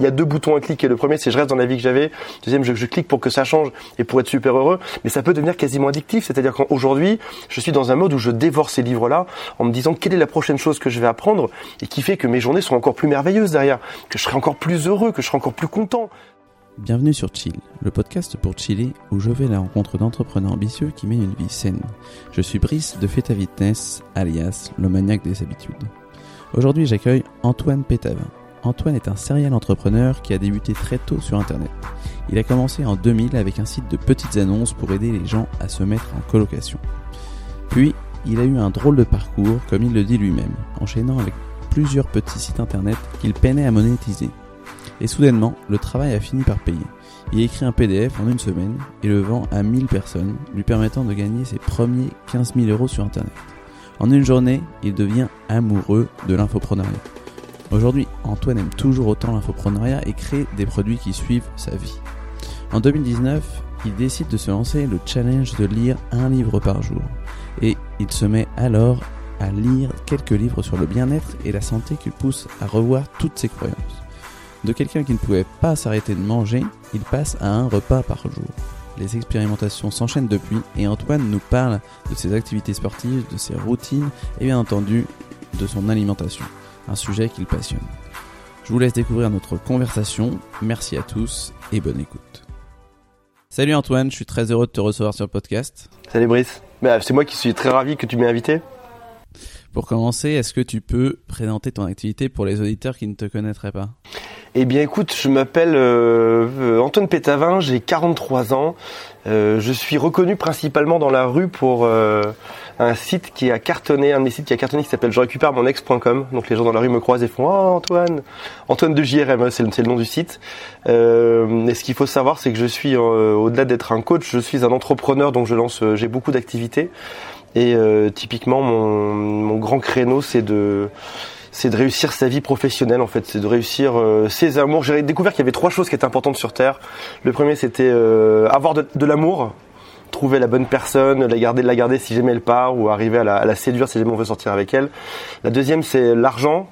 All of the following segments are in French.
il y a deux boutons à cliquer. Le premier, c'est je reste dans la vie que j'avais. Deuxième, je, je clique pour que ça change et pour être super heureux. Mais ça peut devenir quasiment addictif. C'est-à-dire qu'aujourd'hui, je suis dans un mode où je dévore ces livres-là en me disant quelle est la prochaine chose que je vais apprendre et qui fait que mes journées sont encore plus merveilleuses derrière, que je serai encore plus heureux, que je serai encore plus content. Bienvenue sur Chill, le podcast pour chiller où je vais à la rencontre d'entrepreneurs ambitieux qui mènent une vie saine. Je suis Brice de Feta Fitness, alias le maniaque des habitudes. Aujourd'hui, j'accueille Antoine Pétavin. Antoine est un serial entrepreneur qui a débuté très tôt sur Internet. Il a commencé en 2000 avec un site de petites annonces pour aider les gens à se mettre en colocation. Puis, il a eu un drôle de parcours, comme il le dit lui-même, enchaînant avec plusieurs petits sites Internet qu'il peinait à monétiser. Et soudainement, le travail a fini par payer. Il écrit un PDF en une semaine et le vend à 1000 personnes, lui permettant de gagner ses premiers 15 000 euros sur Internet. En une journée, il devient amoureux de l'infoprenariat. Aujourd'hui, Antoine aime toujours autant l'infoprenariat et crée des produits qui suivent sa vie. En 2019, il décide de se lancer le challenge de lire un livre par jour. Et il se met alors à lire quelques livres sur le bien-être et la santé qui poussent à revoir toutes ses croyances. De quelqu'un qui ne pouvait pas s'arrêter de manger, il passe à un repas par jour. Les expérimentations s'enchaînent depuis et Antoine nous parle de ses activités sportives, de ses routines et bien entendu de son alimentation, un sujet qu'il passionne. Je vous laisse découvrir notre conversation. Merci à tous et bonne écoute. Salut Antoine, je suis très heureux de te recevoir sur le podcast. Salut Brice. Bah, c'est moi qui suis très ravi que tu m'aies invité. Pour commencer, est-ce que tu peux présenter ton activité pour les auditeurs qui ne te connaîtraient pas? Eh bien écoute, je m'appelle euh, Antoine Pétavin, j'ai 43 ans. Euh, je suis reconnu principalement dans la rue pour euh, un site qui a cartonné, un de mes sites qui a cartonné qui s'appelle je récupère mon ex.com. Donc les gens dans la rue me croisent et font Oh Antoine Antoine de JRM, c'est le, nom du site. Euh, et ce qu'il faut savoir, c'est que je suis, euh, au-delà d'être un coach, je suis un entrepreneur, donc je lance, euh, j'ai beaucoup d'activités. Et euh, typiquement, mon, grand créneau, c'est de réussir sa vie professionnelle en fait, c'est de réussir ses amours. J'ai découvert qu'il y avait trois choses qui étaient importantes sur Terre. Le premier c'était avoir de l'amour, trouver la bonne personne, la garder, la garder si jamais elle part, ou arriver à la, séduire si jamais on veut sortir avec elle. La deuxième c'est l'argent,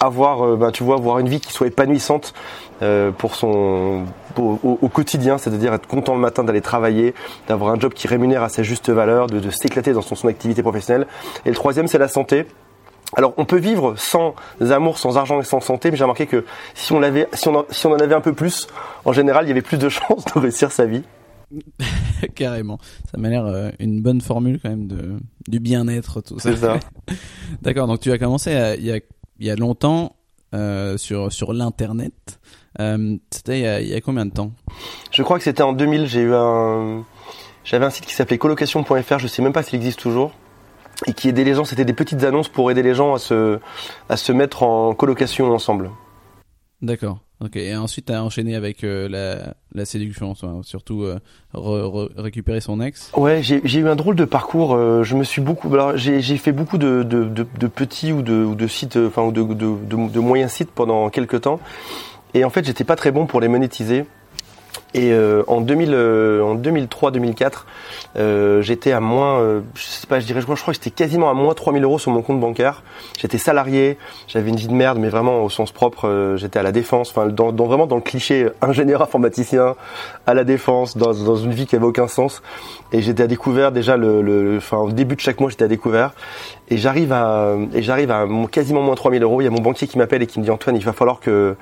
avoir, euh, ben, tu vois, avoir une vie qui soit épanouissante euh, pour son au, quotidien, c'est-à-dire être content le matin d'aller travailler, d'avoir un job qui rémunère à sa juste valeur, de, s'éclater dans son, activité professionnelle. Et le troisième c'est la santé. Alors on peut vivre sans amour, sans argent et sans santé, mais j'ai remarqué que si on l'avait, si on en avait un peu plus, en général, il y avait plus de chances de réussir sa vie. Carrément. Ça m'a l'air euh, une bonne formule quand même de du bien-être tout ça. C'est ça. D'accord. Donc tu as commencé à- il y a il y a longtemps euh, sur sur l'internet. Euh, C'était il, y a- il y a combien de temps? Je crois que c'était en 2000. J'ai eu un, j'avais un site qui s'appelait colocation.fr. Je sais même pas s'il existe toujours. Et qui aidait les gens. C'était des petites annonces pour aider les gens à se, à se mettre en colocation ensemble. D'accord. Ok. Et ensuite tu as enchaîné avec euh, la la séduction, surtout euh, re- re- récupérer son ex. Ouais, j'ai eu un drôle de parcours. euh, je me suis beaucoup, alors j'ai fait beaucoup de, de, de, de petits ou de, ou de sites, euh, enfin ou de, de moyens sites pendant quelques temps. Et en fait, j'étais pas très bon pour les monétiser. Et euh, en 2000, euh, en 2003-2004, euh, j'étais à moins, euh, je sais pas, je dirais, je crois, que j'étais quasiment à moins 3000 euros sur mon compte bancaire. J'étais salarié, j'avais une vie de merde, mais vraiment au sens propre. euh, j'étais à la défense, enfin, dans, dans vraiment dans le cliché ingénieur informaticien à la défense, dans, dans une vie qui avait aucun sens. Et j'étais à découvert déjà le, le, enfin, au début de chaque mois, j'étais à découvert. Et j'arrive à, et j'arrive à quasiment moins 3000 euros. Il y a mon banquier qui m'appelle et qui me dit Antoine, il va falloir que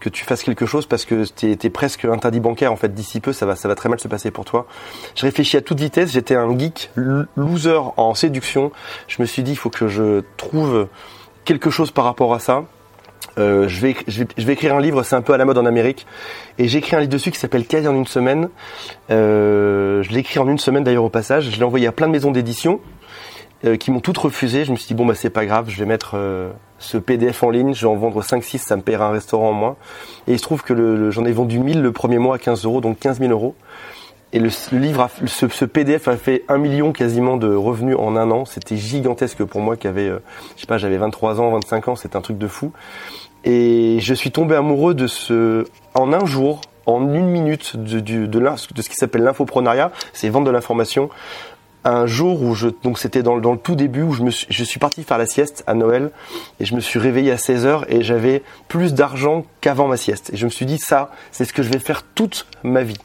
que tu fasses quelque chose parce que t'es es presque interdit bancaire en fait d'ici peu ça va ça va très mal se passer pour toi. Je réfléchis à toute vitesse, j'étais un geek loser en séduction. Je me suis dit il faut que je trouve quelque chose par rapport à ça. Euh, je, vais, je, vais, écrire un livre, c'est un peu à la mode en Amérique. Et j'ai écrit un livre dessus qui s'appelle Quasi en une semaine. Euh, je l'ai écrit en une semaine d'ailleurs au passage. Je l'ai envoyé à plein de maisons d'édition euh, qui m'ont toutes refusé. Je me suis dit, bon, bah, c'est pas grave, je vais mettre ce PDF en ligne, je vais en vendre 5-6, ça me paiera un restaurant en moins. Et il se trouve que le, le- j'en ai vendu 1000 le premier mois à 15 euros, donc 15 000 euros. Et le, le livre, a, ce, ce PDF a fait un million quasiment de revenus en un an. C'était gigantesque pour moi qui avait, euh, je sais pas, j'avais 23 ans, 25 ans, c'était un truc de fou. Et je suis tombé amoureux de ce, en un jour, en une minute, de, de, l'in- de ce qui s'appelle l'infoprenariat, c'est vendre de l'information un jour où je donc c'était dans, dans, le tout début où je me suis, je suis parti faire la sieste à Noël et je me suis réveillé à 16 heures et j'avais plus d'argent qu'avant ma sieste. Et je me suis dit ça c'est ce que je vais faire toute ma vie.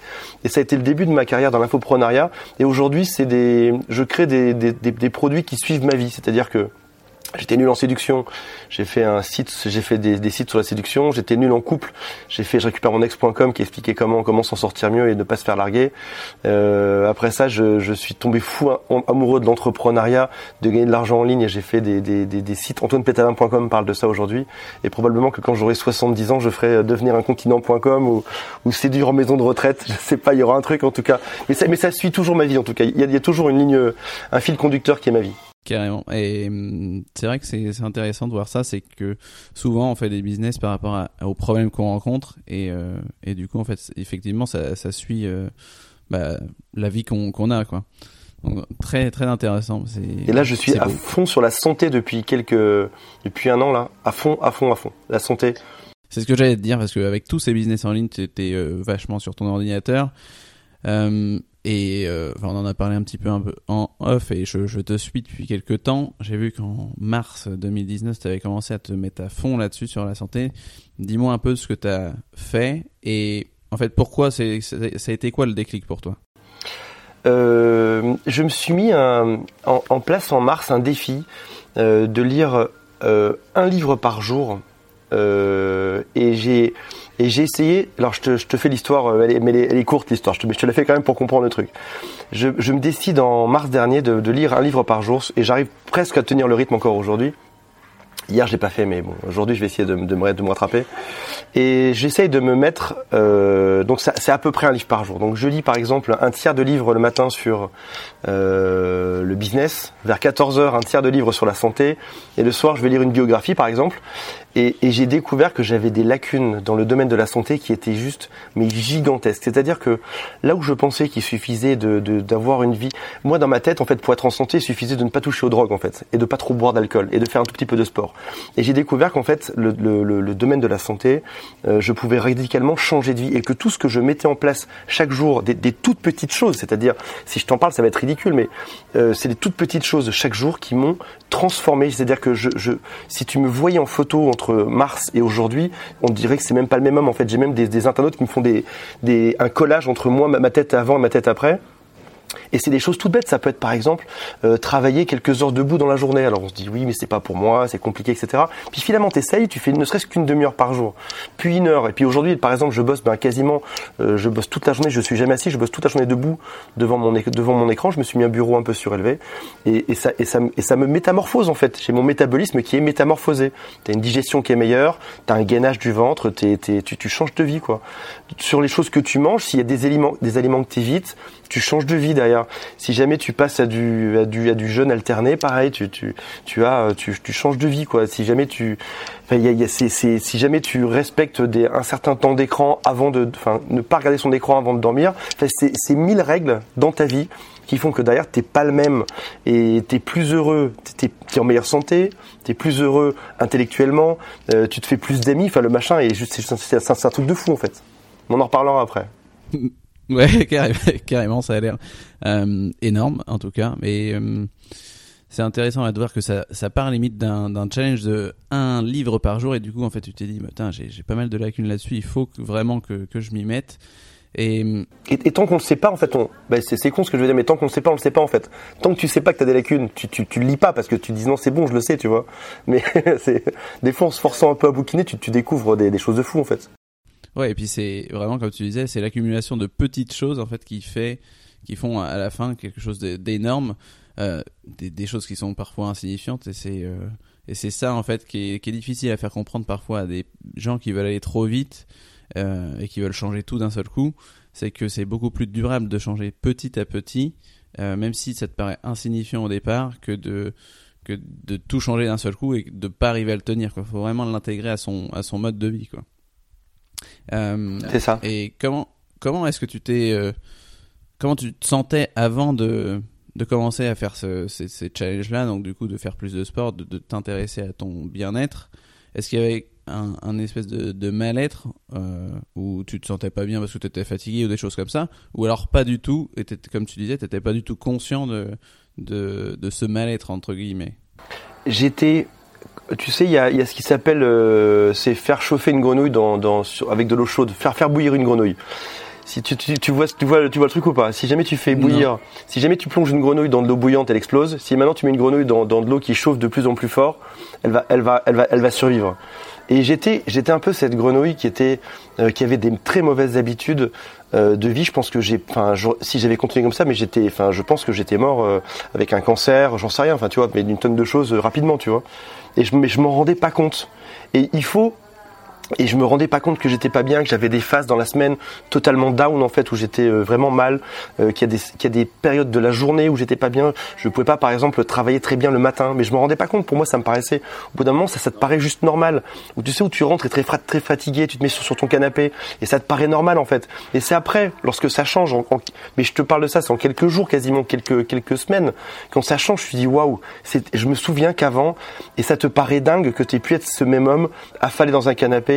Et ça a été le début de ma carrière dans l'infoprenariat. Et aujourd'hui c'est des je crée des, des, des, des produits qui suivent ma vie. C'est-à-dire que J'étais nul en séduction. J'ai fait un site, j'ai fait des, sites sur la séduction. J'étais nul en couple. J'ai fait, je récupère mon ex.com qui expliquait comment comment s'en sortir mieux et ne pas se faire larguer. Euh, après ça, je, je, suis tombé fou amoureux de l'entrepreneuriat, de gagner de l'argent en ligne et j'ai fait des, des, des, sites. AntoinePétalin.com parle de ça aujourd'hui. Et probablement que quand j'aurai 70 ans, je ferai devenir un continent.com ou, ou séduire en maison de retraite. Je sais pas, il y aura un truc en tout cas. Mais ça, mais ça suit toujours ma vie en tout cas. Il y a, il y a toujours une ligne, un fil conducteur qui est ma vie. Carrément. Et hum, c'est vrai que c'est intéressant de voir ça, c'est que souvent on fait des business par rapport à, aux problèmes qu'on rencontre et, euh, et du coup en fait effectivement ça, ça suit euh, bah, la vie qu'on qu'on a quoi. Donc, très très intéressant. Et là je suis à fond sur la santé depuis quelques depuis un an là, à fond à fond à fond. La santé. C'est ce que j'allais te dire parce qu'avec tous ces business en ligne, tu étais euh, vachement sur ton ordinateur. Euh, et euh, enfin, on en a parlé un petit peu, un peu en off et je, je te suis depuis quelques temps. J'ai vu qu'en mars 2019, tu avais commencé à te mettre à fond là-dessus sur la santé. Dis-moi un peu ce que tu as fait et en fait pourquoi c'est, ça a été quoi le déclic pour toi? Euh, Je me suis mis un, en, place en mars un défi euh, de lire euh, un livre par jour euh, et j'ai et j'ai essayé, alors je te, je fais l'histoire, euh, mais elle, est courte l'histoire, je te, je te la fais quand même pour comprendre le truc. Je, je me décide en mars dernier de, lire un livre par jour et j'arrive presque à tenir le rythme encore aujourd'hui. Hier, j'ai pas fait, mais bon, aujourd'hui, je vais essayer de, de, me, de me rattraper. Et j'essaye de me mettre. Euh, donc, c'est à peu près un livre par jour. Donc, je lis par exemple un tiers de livre le matin sur euh, le business, vers 14 heures, un tiers de livre sur la santé, et le soir, je vais lire une biographie, par exemple. Et, et j'ai découvert que j'avais des lacunes dans le domaine de la santé qui étaient juste mais gigantesques. C'est-à-dire que là où je pensais qu'il suffisait de d'avoir une vie, moi dans ma tête en fait pour être en santé, il suffisait de ne pas toucher aux drogues en fait et de pas trop boire d'alcool et de faire un tout petit peu de sport. Et j'ai découvert qu'en fait le, le, le, domaine de la santé, euh, je pouvais radicalement changer de vie et que tout ce que je mettais en place chaque jour, des, des toutes petites choses, c'est-à-dire si je t'en parle ça va être ridicule, mais euh, c'est des toutes petites choses de chaque jour qui m'ont transformé. C'est-à-dire que je, je, si tu me voyais en photo entre mars et aujourd'hui, on dirait que c'est même pas le même homme. En fait, j'ai même des, internautes qui me font des, des, un collage entre moi, ma tête avant et ma tête après. Et c'est des choses toutes bêtes. Ça peut être par exemple euh, travailler quelques heures debout dans la journée. Alors on se dit oui, mais c'est pas pour moi, c'est compliqué, etc. Puis finalement t'essayes, tu fais ne serait-ce qu'une demi-heure par jour, puis une heure. Et puis aujourd'hui, par exemple, je bosse ben, quasiment, euh, je bosse toute la journée. Je suis jamais assis, je bosse toute la journée debout devant mon devant mon écran. Je me suis mis un bureau un peu surélevé et, ça et ça et ça me métamorphose en fait. J'ai mon métabolisme qui est métamorphosé. T'as une digestion qui est meilleure, t'as un gainage du ventre, t'es, t'es, tu, tu changes de vie quoi. Sur les choses que tu manges, s'il y a des aliments des aliments que t'évites, tu changes de vie derrière. Si jamais tu passes à du à du à du jeûne alterné, pareil, tu tu tu as tu, tu changes de vie quoi. Si jamais tu enfin, y a, y a, c'est, c'est, si jamais tu respectes des, un certain temps d'écran avant de enfin ne pas regarder son écran avant de dormir, c'est mille règles dans ta vie qui font que derrière t'es pas le même et t'es plus heureux, t'es, t'es en meilleure santé, t'es plus heureux intellectuellement, euh, tu te fais plus d'amis, enfin le machin est juste c'est, c'est un truc de fou en fait. On en reparlera après. Ouais, carrément, ça a l'air euh, énorme en tout cas. Mais euh, c'est intéressant de voir que ça, ça part limite d'un challenge de un livre par jour et du coup en fait tu t'es dit, bah, j'ai pas mal de lacunes là-dessus, il faut vraiment que, que je m'y mette. Et... Et, tant qu'on ne sait pas, en fait, on... bah, c'est con ce que je veux dire, mais tant qu'on ne sait pas, on ne sait pas, en fait. Tant que tu sais pas que tu as des lacunes, tu, tu, tu le lis pas parce que tu dis non, c'est bon, je le sais, tu vois. Mais des fois, en se forçant un peu à bouquiner, tu, tu découvres des, des choses de fou, en fait. Ouais, et puis c'est vraiment comme tu disais, c'est l'accumulation de petites choses en fait qui fait, qui font à la fin quelque chose d'énorme, euh, des, des, choses qui sont parfois insignifiantes et c'est euh, et c'est ça en fait qui est, qui est difficile à faire comprendre parfois à des gens qui veulent aller trop vite euh, et qui veulent changer tout d'un seul coup, c'est que c'est beaucoup plus durable de changer petit à petit, euh, même si ça te paraît insignifiant au départ, que de que de tout changer d'un seul coup et de pas arriver à le tenir. Il faut vraiment l'intégrer à son à son mode de vie quoi. Euh, c'est ça. Et comment comment est-ce que tu t'es euh, comment tu te sentais avant de de commencer à faire ce, ces, ces challenges là donc du coup de faire plus de sport de, de t'intéresser à ton bien-être? Est-ce qu'il y avait un, un espèce de, de mal-être euh, où tu te sentais pas bien parce que tu étais fatigué ou des choses comme ça, ou alors pas du tout, et t'étais- comme tu disais, tu n'étais pas du tout conscient de, de, de ce mal-être, entre guillemets? J'étais, tu sais, il y a, il y a ce qui s'appelle, euh, c'est faire chauffer une grenouille dans, dans, sur- avec de l'eau chaude, faire faire bouillir une grenouille. Si tu, tu, tu vois, tu vois, tu vois le truc ou pas? Si jamais tu fais bouillir, si jamais tu plonges une grenouille dans de l'eau bouillante, elle explose. Si maintenant tu mets une grenouille dans, dans de l'eau qui chauffe de plus en plus fort, elle va, elle va, elle va, elle va survivre. Et j'étais, j'étais un peu cette grenouille qui était, euh, qui avait des très mauvaises habitudes euh, de vie. Je pense que j'ai, enfin, si j'avais continué comme ça, mais j'étais, enfin, je pense que j'étais mort euh, avec un cancer, j'en sais rien. Enfin, tu vois, mais d'une tonne de choses rapidement, tu vois. Et je, mais je m'en rendais pas compte. Et il faut et je me rendais pas compte que j'étais pas bien, que j'avais des phases dans la semaine totalement down en fait où j'étais euh, vraiment mal, euh, qu'il y a des qu'il y a des périodes de la journée où j'étais pas bien. Je pouvais pas par exemple travailler très bien le matin, mais je me rendais pas compte. Pour moi, ça me paraissait au bout d'un moment ça, ça te paraît juste normal. Où tu sais où tu rentres et très très fatigué, tu te mets sur, ton canapé et ça te paraît normal en fait. Et c'est après, lorsque ça change, mais je te parle de ça, c'est en quelques jours, quasiment quelques quelques semaines, quand ça change, je me suis dit waouh. Je me souviens qu'avant et ça te paraît dingue que tu aies pu être ce même homme affalé dans un canapé,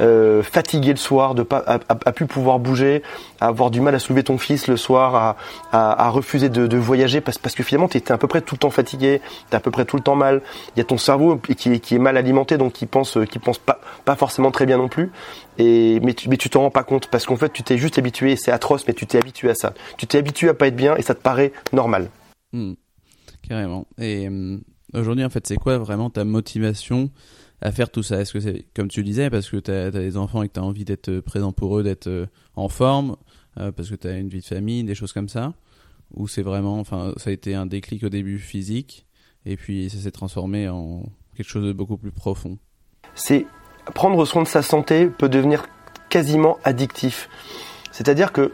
euh, fatigué le soir, de pas à plus pouvoir bouger, à avoir du mal à soulever ton fils le soir, à, à, refuser de, de voyager parce, parce que finalement tu étais à peu près tout le temps fatigué, tu à peu près tout le temps mal. Il y a ton cerveau qui qui est mal alimenté donc qui pense qui pense pas pas forcément très bien non plus. Et mais tu mais tu t'en rends pas compte parce qu'en fait tu t'es juste habitué, c'est atroce mais tu t'es habitué à ça. Tu t'es habitué à pas être bien et ça te paraît normal. Hmm. Carrément. Et hum, aujourd'hui, en fait, c'est quoi vraiment ta motivation à faire tout ça. Est-ce que c'est, comme tu disais, parce que tu as, des enfants et que tu as envie d'être euh, présent pour eux, d'être euh, en forme, euh, parce que tu as une vie de famille, des choses comme ça? Ou c'est vraiment, enfin, ça a été un déclic au début physique, et puis ça s'est transformé en quelque chose de beaucoup plus profond? C'est prendre soin de sa santé peut devenir quasiment addictif. C'est-à-dire que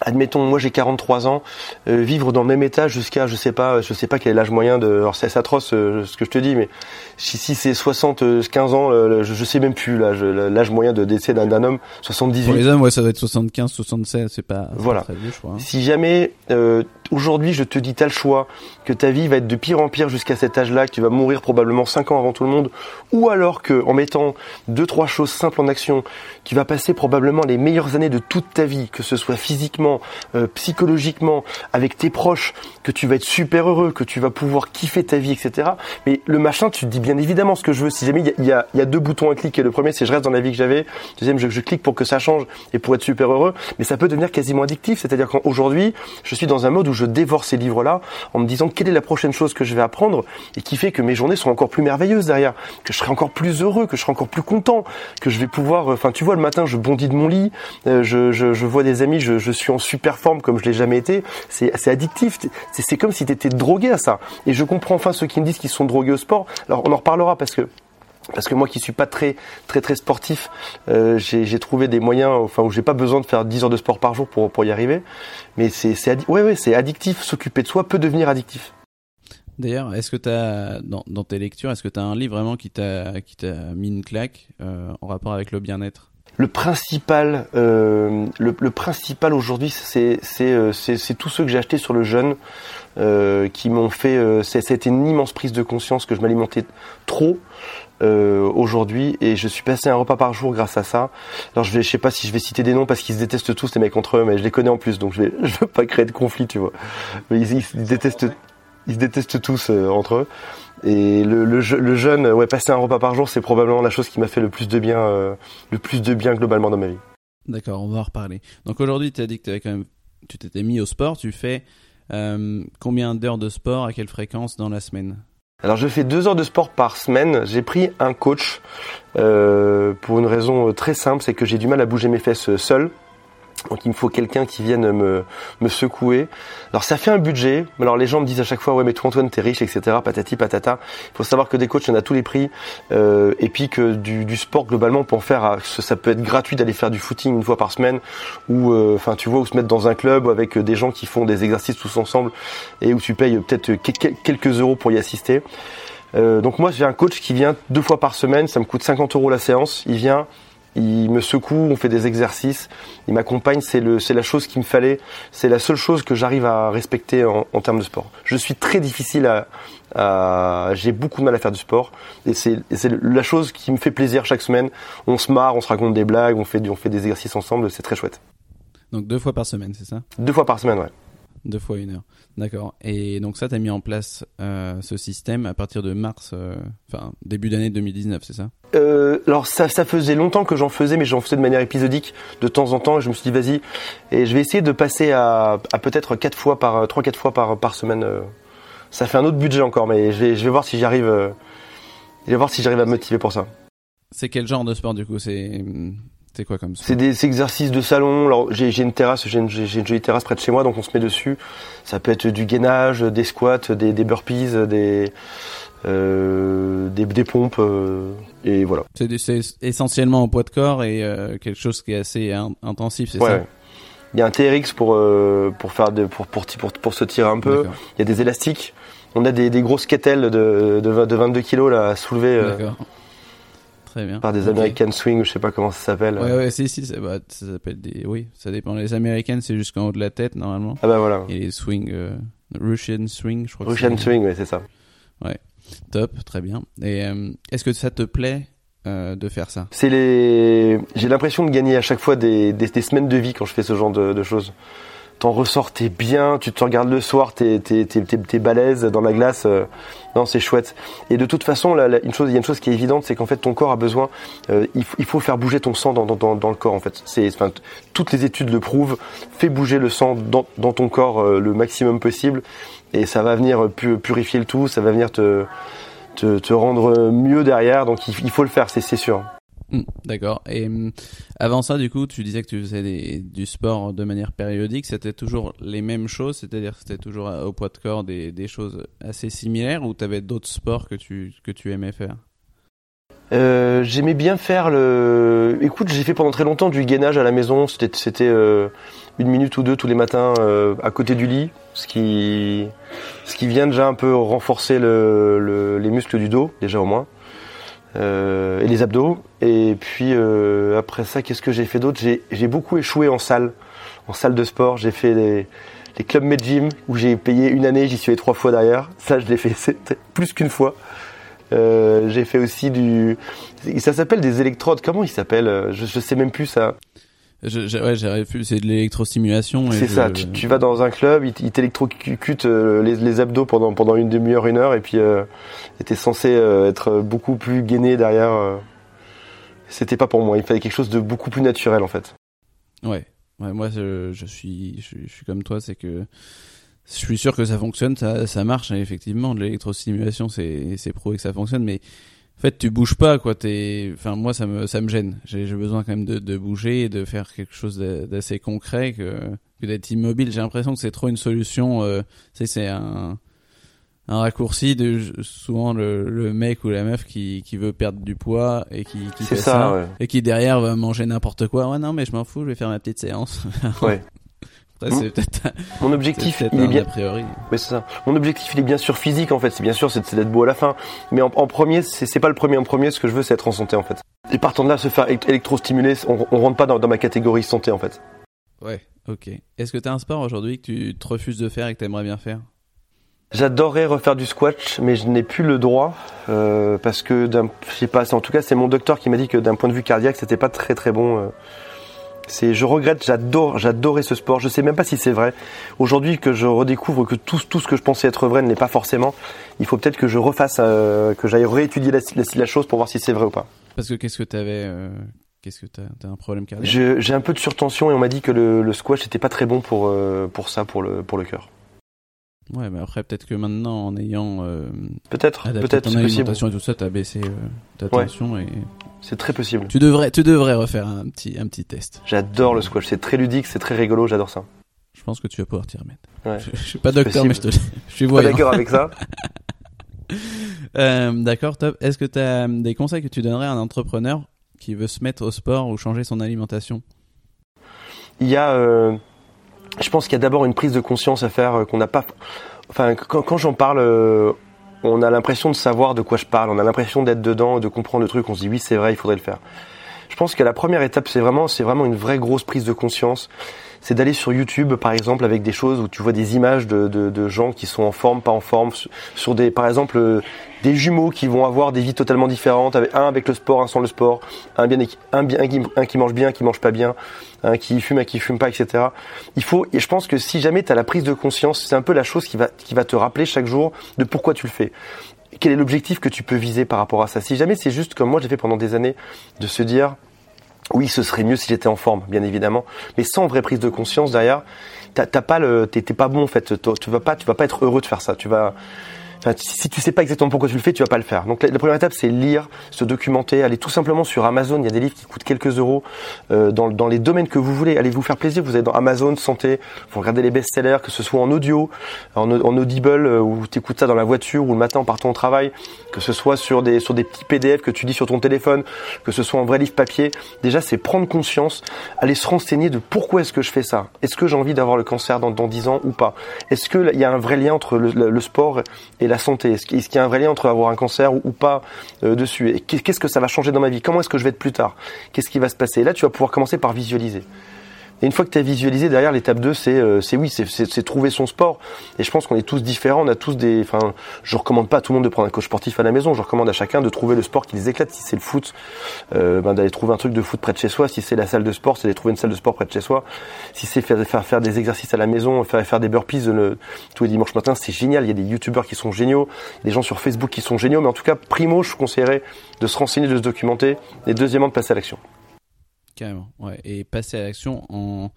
admettons moi j'ai 43 ans euh, vivre dans le même état jusqu'à je sais pas je sais pas quel est l'âge moyen de alors c'est atroce euh, ce que je te dis mais si, si c'est 60 euh, 15 ans euh, je, je sais même plus l'âge l'âge moyen de décès d'un d'un homme 78 Pour les hommes, ouais, ça doit être 75, 76, c'est pas, Voilà. très vieux, je crois. hein. Si jamais euh, aujourd'hui je te dis t'as le choix, que ta vie va être de pire en pire jusqu'à cet âge-là, que tu vas mourir probablement 5 ans avant tout le monde, ou alors que en mettant deux trois choses simples en action, tu vas passer probablement les meilleures années de toute ta vie, que ce soit physiquement, euh, psychologiquement, avec tes proches, que tu vas être super heureux, que tu vas pouvoir kiffer ta vie, etc. Mais le machin, tu te dis bien évidemment ce que je veux. Si jamais il y y a- deux boutons à cliquer, le premier c'est je reste dans la vie que j'avais, deuxième je, je clique pour que ça change et pour être super heureux, mais ça peut devenir quasiment addictif. C'est-à-dire qu'aujourd'hui, je suis dans un mode où je dévore ces livres-là en me disant quelle est la prochaine chose que je vais apprendre et qui fait que mes journées seront encore plus merveilleuses derrière, que je serai encore plus heureux, que je serai encore plus content, que je vais pouvoir. euh, Enfin, tu vois, le matin, je bondis de mon lit, euh, je, je, je vois des amis, je, je suis en super forme comme je l'ai jamais été. C'est addictif. C'est comme si tu étais drogué à ça. Et je comprends enfin ceux qui me disent qu'ils sont drogués au sport. Alors, on en reparlera parce que parce que moi qui suis pas très très très sportif, euh, j'ai trouvé des moyens, enfin où j'ai pas besoin de faire 10 heures de sport par jour pour pour y arriver. Mais c'est ouais ouais c'est addictif. S'occuper de soi peut devenir addictif. D'ailleurs, est-ce que tu as, dans, dans tes lectures, est-ce que tu as un livre vraiment qui t'a, qui t'a mis une claque euh, en rapport avec le bien-être? Le principal, euh, le, le principal aujourd'hui, c'est tous ceux que j'ai achetés sur le jeûne euh, qui m'ont fait. Euh, C'était une immense prise de conscience que je m'alimentais trop euh, aujourd'hui et je suis passé un repas par jour grâce à ça. Alors je vais, je sais pas si je vais citer des noms parce qu'ils se détestent tous les mecs entre eux, mais je les connais en plus, donc je vais, je veux pas créer de conflit, tu vois. Mais ils, ils se détestent, ils se détestent tous euh, entre eux. Et le, le, le jeûne, ouais, passer un repas par jour, c'est probablement la chose qui m'a fait le plus de bien, euh, le plus de bien globalement dans ma vie. D'accord, on va en reparler. Donc aujourd'hui, tu as dit que t'avais quand même, tu t'étais mis au sport. Tu fais euh, combien d'heures de sport à quelle fréquence dans la semaine? Alors je fais deux heures de sport par semaine. J'ai pris un coach euh, pour une raison très simple, c'est que j'ai du mal à bouger mes fesses seul. Donc il me faut quelqu'un qui vienne me, me secouer. Alors ça fait un budget. Alors les gens me disent à chaque fois ouais mais toi Antoine t'es riche etc. Patati patata. Il faut savoir que des coachs il y en a tous les prix euh, et puis que du, sport globalement peut en faire. ça peut être gratuit d'aller faire du footing une fois par semaine ou euh, enfin tu vois ou se mettre dans un club avec des gens qui font des exercices tous ensemble et où tu payes peut-être que- que- quelques euros pour y assister. Euh, donc moi j'ai un coach qui vient deux fois par semaine, ça me coûte 50 euros la séance. Il vient il me secoue, on fait des exercices, il m'accompagne, c'est le, c'est la chose qu'il me fallait, c'est la seule chose que j'arrive à respecter en, en, termes de sport. Je suis très difficile à, à j'ai beaucoup de mal à faire du sport et c'est, c'est la chose qui me fait plaisir chaque semaine. On se marre, on se raconte des blagues, on fait, on fait des exercices ensemble, c'est très chouette. Donc deux fois par semaine, c'est ça? Deux fois par semaine, ouais. Deux fois une heure. D'accord. Et donc ça, tu as mis en place euh, ce système à partir de mars, euh, enfin début d'année 2019, c'est ça? Euh, Alors ça, ça faisait longtemps que j'en faisais, mais j'en faisais de manière épisodique, de temps en temps. Et je me suis dit, vas-y, et je vais essayer de passer à, à peut-être quatre fois par, trois, quatre fois par, par semaine. Ça fait un autre budget encore, mais je vais, je vais voir si j'y arrive. je vais voir si j'arrive à me motiver pour ça. C'est quel genre de sport du coup? C'est c'est quoi comme C'est des exercices de salon. Alors j'ai une terrasse, j'ai une, une, jolie terrasse près de chez moi, donc on se met dessus. Ça peut être du gainage, des squats, des, des burpees, des, euh, des, des pompes, euh, et voilà. C'est essentiellement au poids de corps et euh, quelque chose qui est assez intensif, c'est ouais. ça Il y a un TRX pour euh, pour faire de, pour, pour pour pour se tirer un peu. Il y a des élastiques. On a des, des grosses kettles de, de, de 22 kilos là à soulever. Euh, D'accord. Très bien. Par des okay. American Swing, je sais pas comment ça s'appelle. Ouais, ouais, si, si, ça, bah, ça s'appelle des. Oui, ça dépend. Les Americans, c'est jusqu'en haut de la tête, normalement. Ah bah voilà. Et les Swing. Euh, Russian Swing, je crois Russian Swing, oui, c'est ça. Ouais. Top, très bien. Et euh, est-ce que ça te plaît euh, de faire ça? C'est les. J'ai l'impression de gagner à chaque fois des, des, des, semaines de vie quand je fais ce genre de, de choses t'en ressors, t'es bien, tu te regardes le soir, t'es t'es t'es t'es balèze dans la glace. Euh, non, c'est chouette. Et de toute façon, là, une chose, il y a une chose qui est évidente, c'est qu'en fait, ton corps a besoin. Euh, il, il, faut faire bouger ton sang dans dans dans, le corps. En fait, c'est enfin, toutes les études le prouvent. Fais bouger le sang dans dans ton corps euh, le maximum possible, et ça va venir purifier le tout. Ça va venir te te, te rendre mieux derrière. Donc, il, il faut le faire, c'est sûr. Mmh, D'accord. Et euh, avant ça, du coup, tu disais que tu faisais du sport de manière périodique. C'était toujours les mêmes choses, c'est-à-dire que c'était toujours au poids de corps des, des choses assez similaires, ou tu avais d'autres sports que tu aimais faire? Euh, J'aimais bien faire le. Écoute, j'ai fait pendant très longtemps du gainage à la maison. C'était c'était euh, une minute ou deux tous les matins euh, à côté du lit, ce qui ce qui vient déjà un peu renforcer le, le, les muscles du dos, déjà au moins. Euh, et les abdos. Et puis euh, après ça, qu'est-ce que j'ai fait d'autre? J'ai beaucoup échoué en salle, en salle de sport. J'ai fait les, les clubs Med Gym où j'ai payé une année, j'y suis allé trois fois derrière. Ça, je l'ai fait plus qu'une fois. Euh, j'ai fait aussi du, ça s'appelle des électrodes. Comment il s'appelle je, je sais même plus ça. Je, je, ouais, j'ai vu, c'est de l'électrostimulation. C'est ça. Tu, tu, vas dans un club, il, il t'électrocute euh, les, les, abdos pendant pendant une demi-heure, une heure, et puis euh, t'es censé euh, être beaucoup plus gainé derrière. Euh. C'était pas pour moi. Il fallait quelque chose de beaucoup plus naturel en fait. Ouais. Ouais. Moi, je, je suis, je, suis comme toi, c'est que je suis sûr que ça fonctionne, ça, ça marche. effectivement, de l'électrostimulation, c'est c'est prouvé que ça fonctionne, mais en fait, tu bouges pas, quoi. T'es, enfin, moi, ça me, ça me gêne. J'ai, besoin quand même de, de bouger et de faire quelque chose d'assez concret que, que d'être immobile. J'ai l'impression que c'est trop une solution. Euh, tu sais, c'est un, un raccourci de souvent le, le, mec ou la meuf qui, qui veut perdre du poids et qui, qui fait ça, ça ouais. et qui derrière va manger n'importe quoi. Ouais, non, mais je m'en fous, je vais faire ma petite séance. ouais. Après, mon, mon objectif, il est bien. A priori. Mais c'est ça. Mon objectif, il est bien sûr physique en fait. C'est bien sûr, c'est d'être beau à la fin. Mais en, en premier, c'est pas le premier. En premier, ce que je veux, c'est être en santé en fait. Et partant de là, se faire électrostimuler, on, on rentre pas dans, dans, ma catégorie santé en fait. Ouais. Ok. Est-ce que tu as un sport aujourd'hui que tu te refuses de faire et que tu aimerais bien faire? J'adorerais refaire du squash, mais je n'ai plus le droit euh, parce que, je sais pas, en tout cas, c'est mon docteur qui m'a dit que d'un point de vue cardiaque, c'était pas très très bon. Euh, c'est, je regrette, j'adore, j'adorais ce sport. Je sais même pas si c'est vrai. Aujourd'hui que je redécouvre que tout, tout ce que je pensais être vrai ne l'est pas forcément, il faut peut-être que je refasse, euh, que j'aille réétudier la, la, la, chose pour voir si c'est vrai ou pas. Parce que qu'est-ce que tu avais, euh, qu'est-ce que t'as, as un problème cardiaque? J'ai un peu de surtension et on m'a dit que le, le squash n'était pas très bon pour, euh, pour ça, pour le, pour le cœur. Ouais, mais après peut-être que maintenant en ayant euh, peut-être peut-être ton alimentation et tout ça, t'as baissé euh, ta tension et c'est très possible. Tu devrais tu devrais refaire un petit un petit test. J'adore le squash, c'est très ludique, c'est très rigolo, j'adore ça. Je pense que tu vas pouvoir t'y remettre. Ouais. Je, je, suis pas docteur, mais je te je suis voyant. D'accord avec ça. euh, d'accord, top. Est-ce que tu as des conseils que tu donnerais à un entrepreneur qui veut se mettre au sport ou changer son alimentation? Il y a euh je pense qu'il y a d'abord une prise de conscience à faire euh, qu'on n'a pas. Enfin, quand, quand j'en parle, euh, on a l'impression de savoir de quoi je parle, on a l'impression d'être dedans, de comprendre le truc. On se dit oui, c'est vrai, il faudrait le faire. Je pense que la première étape, c'est vraiment, c'est vraiment une vraie grosse prise de conscience. C'est d'aller sur YouTube, par exemple, avec des choses où tu vois des images de, de, de gens qui sont en forme, pas en forme, sur des, par exemple, euh, des jumeaux qui vont avoir des vies totalement différentes, avec un avec le sport, un sans le sport, un bien, un bien, un qui mange bien, qui mange pas bien, un qui fume, un qui fume pas, etc. Il faut, et je pense que si jamais tu as la prise de conscience, c'est un peu la chose qui va, qui va te rappeler chaque jour de pourquoi tu le fais quel est l'objectif que tu peux viser par rapport à ça? Si jamais c'est juste comme moi j'ai fait pendant des années, de se dire oui, ce serait mieux si j'étais en forme, bien évidemment, mais sans vraie prise de conscience derrière, t'as pas le, t'es pas bon en fait. Tu vas pas, tu vas pas être heureux de faire ça. Tu vas, si tu sais pas exactement pourquoi tu le fais, tu vas pas le faire. Donc la, première étape, c'est lire, se documenter, aller tout simplement sur Amazon. Il y a des livres qui coûtent quelques euros euh, dans, les domaines que vous voulez. Allez vous faire plaisir. Vous êtes dans Amazon santé, vous regardez les best-sellers, que ce soit en audio, en, audible, euh, ou tu écoutes ça dans la voiture ou le matin en partant au travail, que ce soit sur des sur des petits PDF que tu lis sur ton téléphone, que ce soit en vrai livre papier. Déjà, c'est prendre conscience, aller se renseigner de pourquoi est-ce que je fais ça. Est-ce que j'ai envie d'avoir le cancer dans, dans 10 ans ou pas? Est-ce qu'il y a un vrai lien entre le, le sport et la santé? Est-ce qu'il y a un vrai lien entre avoir un cancer ou, pas euh, dessus? Qu'est-ce que ça va changer dans ma vie? Comment est-ce que je vais être plus tard? Qu'est-ce qui va se passer? Là, tu vas pouvoir commencer par visualiser. Et une fois que tu as visualisé, derrière l'étape 2, c'est euh, c'est oui, c'est trouver son sport. Et je pense qu'on est tous différents, on a tous des. Enfin, je recommande pas à tout le monde de prendre un coach sportif à la maison. Je recommande à chacun de trouver le sport qui les éclate. Si c'est le foot, euh, ben, d'aller trouver un truc de foot près de chez soi. Si c'est la salle de sport, c'est d'aller trouver une salle de sport près de chez soi. Si c'est faire, des exercices à la maison, faire des burpees le, tous les dimanches matins, c'est génial. Il y a des youtubeurs qui sont géniaux, des gens sur Facebook qui sont géniaux. Mais en tout cas, primo, je conseillerais de se renseigner, de se documenter, et deuxièmement de passer à l'action. Carrément, ouais. Et passer à l'action en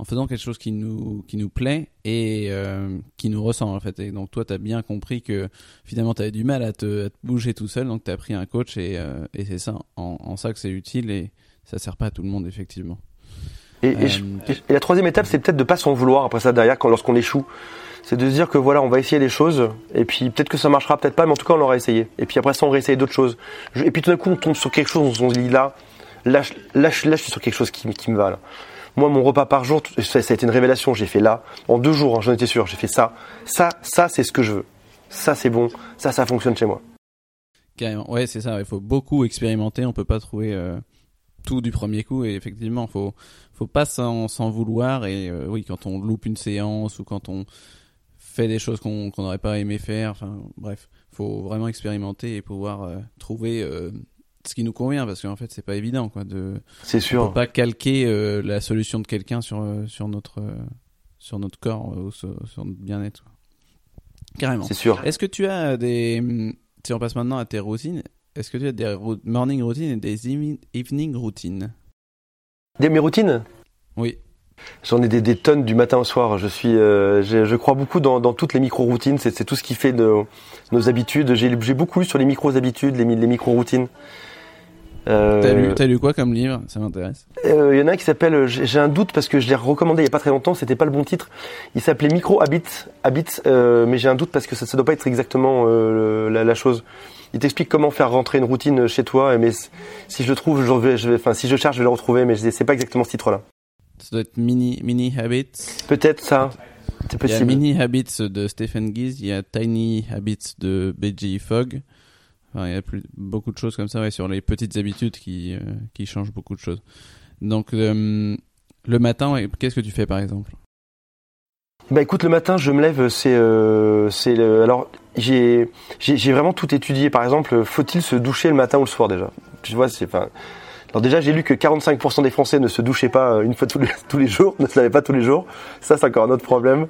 en faisant quelque chose qui nous, qui nous plaît et euh, qui nous ressemble en fait. Et donc toi, tu as bien compris que finalement, tu avais du mal à te, bouger tout seul, donc tu as pris un coach et, euh, et c'est ça, en, ça que c'est utile et ça sert pas à tout le monde effectivement. Et, et, euh, la troisième étape, c'est peut-être de pas s'en vouloir après ça derrière quand lorsqu'on échoue. C'est de se dire que voilà, on va essayer des choses, et puis peut-être que ça marchera, peut-être pas, mais en tout cas, on l'aura essayé. Et puis après ça, on va essayer d'autres choses. Et puis tout d'un coup, on tombe sur quelque chose, on se dit là, là, là, je suis sur quelque chose qui, me va. Moi, mon repas par jour, ça, a été une révélation. J'ai fait là, en deux jours, hein, j'en étais sûr, j'ai fait ça. Ça, ça, c'est ce que je veux. Ça, c'est bon. Ça, ça fonctionne chez moi. Carrément. Ouais, c'est ça. Il faut beaucoup expérimenter. On peut pas trouver euh, tout du premier coup. Et effectivement, faut, faut pas s'en vouloir. Et euh, oui, quand on loupe une séance ou quand on fait des choses qu'on n'aurait pas aimé faire. Enfin, bref, faut vraiment expérimenter et pouvoir euh, trouver ce qui nous convient parce qu'en fait c'est pas évident quoi de c'est sûr on peut pas calquer euh, la solution de quelqu'un sur euh, sur notre euh, sur notre corps ou sur, notre bien-être carrément c'est sûr est-ce que tu as des si on passe maintenant à tes routines est-ce que tu as des morning routines et des evening routines? Des mes routines? Oui J'en ai des, des, tonnes du matin au soir. Je suis, je crois beaucoup dans, dans toutes les micro routines. C'est tout ce qui fait de, nos habitudes. J'ai beaucoup lu sur les micro habitudes, les, les micro routines. Euh, t'as lu, quoi comme livre? Ça m'intéresse. Il euh, y en a un qui s'appelle, euh, j'ai un doute parce que je l'ai recommandé il y a pas très longtemps, c'était pas le bon titre. Il s'appelait Micro Habits, Habits, mais j'ai un doute parce que ça, ne doit pas être exactement la, chose. Il t'explique comment faire rentrer une routine chez toi, mais si je le trouve, je vais, je vais, enfin si je cherche, je vais le retrouver, mais c'est pas exactement ce titre-là. Ça doit être Mini, mini Habits. Peut-être ça. C'est possible. Il y a Mini Habits de Stephen Gies, il y a Tiny Habits de B.J. Fogg il y a plus, beaucoup de choses comme ça sur les petites habitudes qui, euh, changent beaucoup de choses. Donc, euh, le matin, qu'est-ce que tu fais par exemple? Bah écoute, le matin, je me lève, c'est, euh, alors j'ai, vraiment tout étudié. Par exemple, faut-il se doucher le matin ou le soir déjà? Tu vois, c'est, alors déjà, j'ai lu que 45% des Français ne se douchaient pas une fois tous les, tous les jours, ne se lavaient pas tous les jours. Ça, c'est encore un autre problème.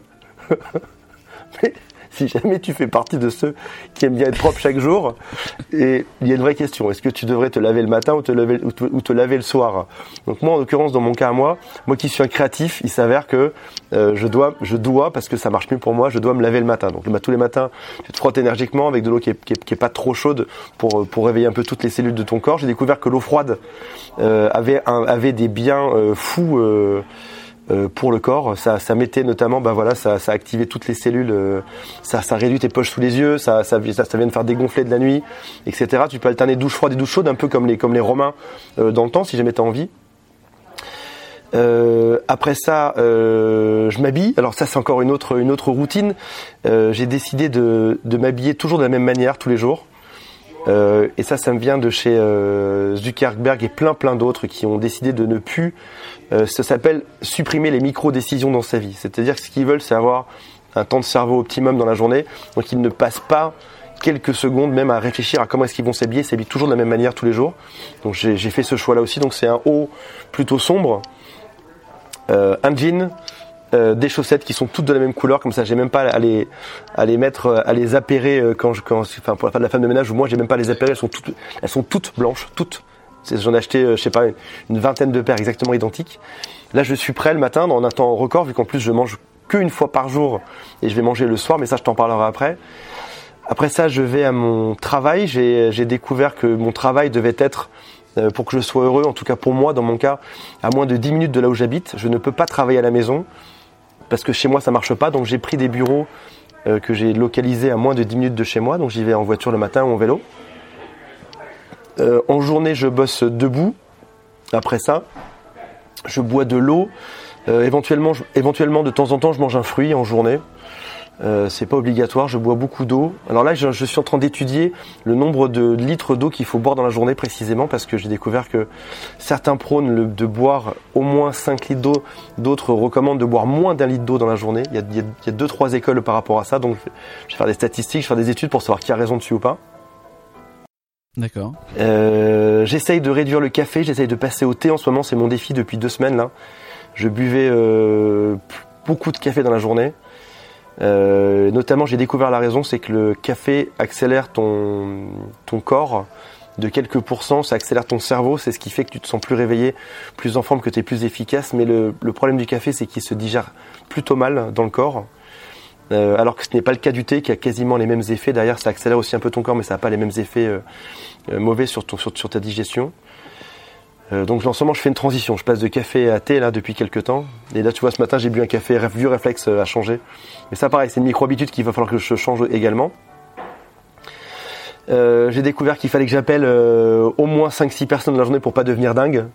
Mais si jamais tu fais partie de ceux qui aiment bien être propre chaque jour, et il y a une vraie question. Est-ce que tu devrais te laver le matin ou te laver, le soir? Donc moi, en l'occurrence, dans mon cas à moi, moi qui suis un créatif, il s'avère que euh, je dois, parce que ça marche mieux pour moi, je dois me laver le matin. Donc tous les matins, tu te frottes énergiquement avec de l'eau qui est, pas trop chaude pour, pour réveiller un peu toutes les cellules de ton corps. J'ai découvert que l'eau froide euh, avait, des biens euh, fous euh, pour le corps. Ça, ça mettait notamment, bah voilà, ça, ça activait toutes les cellules, euh, ça, ça réduit tes poches sous les yeux, ça, ça, ça, vient de faire dégonfler de la nuit, etc. Tu peux alterner douche froide et douche chaude, un peu comme les, comme les Romains euh, dans le temps, si jamais t'as envie. après ça, je m'habille. Alors ça, c'est encore une autre, une autre routine. J'ai décidé de, de m'habiller toujours de la même manière tous les jours. Euh, et ça, ça me vient de chez euh, Zuckerberg et plein plein d'autres qui ont décidé de ne plus. Euh, ça s'appelle supprimer les micro-décisions dans sa vie. C'est-à-dire que ce qu'ils veulent, c'est avoir un temps de cerveau optimum dans la journée. Donc ils ne passent pas quelques secondes même à réfléchir à comment est-ce qu'ils vont s'habiller, s'habiller toujours de la même manière tous les jours. Donc j'ai fait ce choix-là aussi. Donc c'est un haut plutôt sombre, euh, un jean, euh, des chaussettes qui sont toutes de la même couleur, comme ça j'ai même pas à les, à les mettre, à les appairer euh, quand je, quand, enfin pour la fin de la femme de ménage, moi j'ai même pas à les appairer, elles sont toutes, elles sont toutes blanches, toutes. J'en ai acheté, je sais pas, une vingtaine de paires exactement identiques. Là je suis prêt le matin dans un temps record, vu qu'en plus je mange qu'une fois par jour et je vais manger le soir, mais ça je t'en parlerai après. Après ça, je vais à mon travail. J'ai découvert que mon travail devait être, euh, pour que je sois heureux, en tout cas pour moi, dans mon cas, à moins de 10 minutes de là où j'habite. Je ne peux pas travailler à la maison parce que chez moi ça marche pas. Donc j'ai pris des bureaux euh, que j'ai localisés à moins de 10 minutes de chez moi. Donc j'y vais en voiture le matin ou en vélo. Euh, en journée, je bosse debout. Après ça, je bois de l'eau. éventuellement, éventuellement, de temps en temps, je mange un fruit en journée. Euh, c'est pas obligatoire, je bois beaucoup d'eau. Alors là, je, suis en train d'étudier le nombre de litres d'eau qu'il faut boire dans la journée précisément parce que j'ai découvert que certains prônent de boire au moins 5 litres d'eau, d'autres recommandent de boire moins d'un litre d'eau dans la journée. Il y, a, il, y a, deux trois écoles par rapport à ça, donc je vais faire des statistiques, je vais faire des études pour savoir qui a raison dessus ou pas. D'accord. Euh, j'essaye de réduire le café, j'essaye de passer au thé en ce moment, c'est mon défi depuis deux semaines là. Je buvais euh, beaucoup de café dans la journée. Euh, notamment, j'ai découvert la raison, c'est que le café accélère ton, ton corps de quelques pourcents, ça accélère ton cerveau, c'est ce qui fait que tu te sens plus réveillé, plus en forme, que tu es plus efficace. Mais le, problème du café, c'est qu'il se digère plutôt mal dans le corps. Euh, alors que ce n'est pas le cas du thé qui a quasiment les mêmes effets. Derrière, ça accélère aussi un peu ton corps, mais ça n'a pas les mêmes effets euh, mauvais sur ta digestion. Euh, donc en ce moment je fais une transition, je passe de café à thé là depuis quelques temps. Et là tu vois ce matin j'ai bu un café, vieux réflexe euh, à changer. Mais ça pareil, c'est une micro-habitude qu'il va falloir que je change également. Euh, j'ai découvert qu'il fallait que j'appelle au moins 5-6 personnes dans la journée pour pas devenir dingue.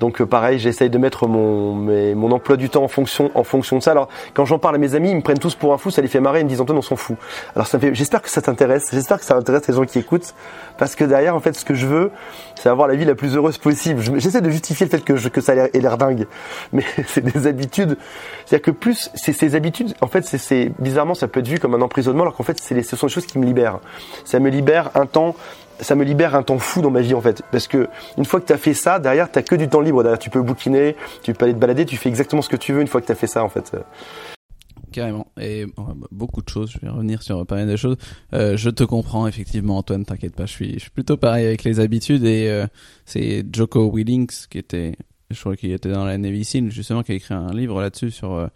Donc euh, pareil, j'essaye de mettre mon, mon emploi du temps en fonction, en fonction de ça. Alors quand j'en parle à mes amis, ils me prennent tous pour un fou, ça les fait marrer, ils me disent Antoine, on s'en fout. Alors ça fait, j'espère que ça t'intéresse, j'espère que ça intéresse les gens qui écoutent, parce que derrière, en fait, ce que je veux, c'est avoir la vie la plus heureuse possible. J'essaie de justifier le fait que, que ça ait l'air dingue, mais c'est des habitudes. C'est-à-dire que plus c'est ces habitudes, en fait, c'est bizarrement, ça peut être vu comme un emprisonnement, alors qu'en fait, c'est ce sont des choses qui me libèrent. Ça me libère un temps ça me libère un temps fou dans ma vie en fait. Parce que une fois que tu as fait ça, derrière, tu que du temps libre. Derrière, tu peux bouquiner, tu peux aller te balader, tu fais exactement ce que tu veux une fois que tu as fait ça en fait. Carrément. Et beaucoup de choses, je vais revenir sur pas mal de choses. Euh, je te comprends effectivement Antoine, t'inquiète pas, je suis, je suis plutôt pareil avec les habitudes et euh, c'est Joko Willings qui était, je crois qu'il était dans la Navy Seal justement, qui a écrit un livre là-dessus sur... Euh,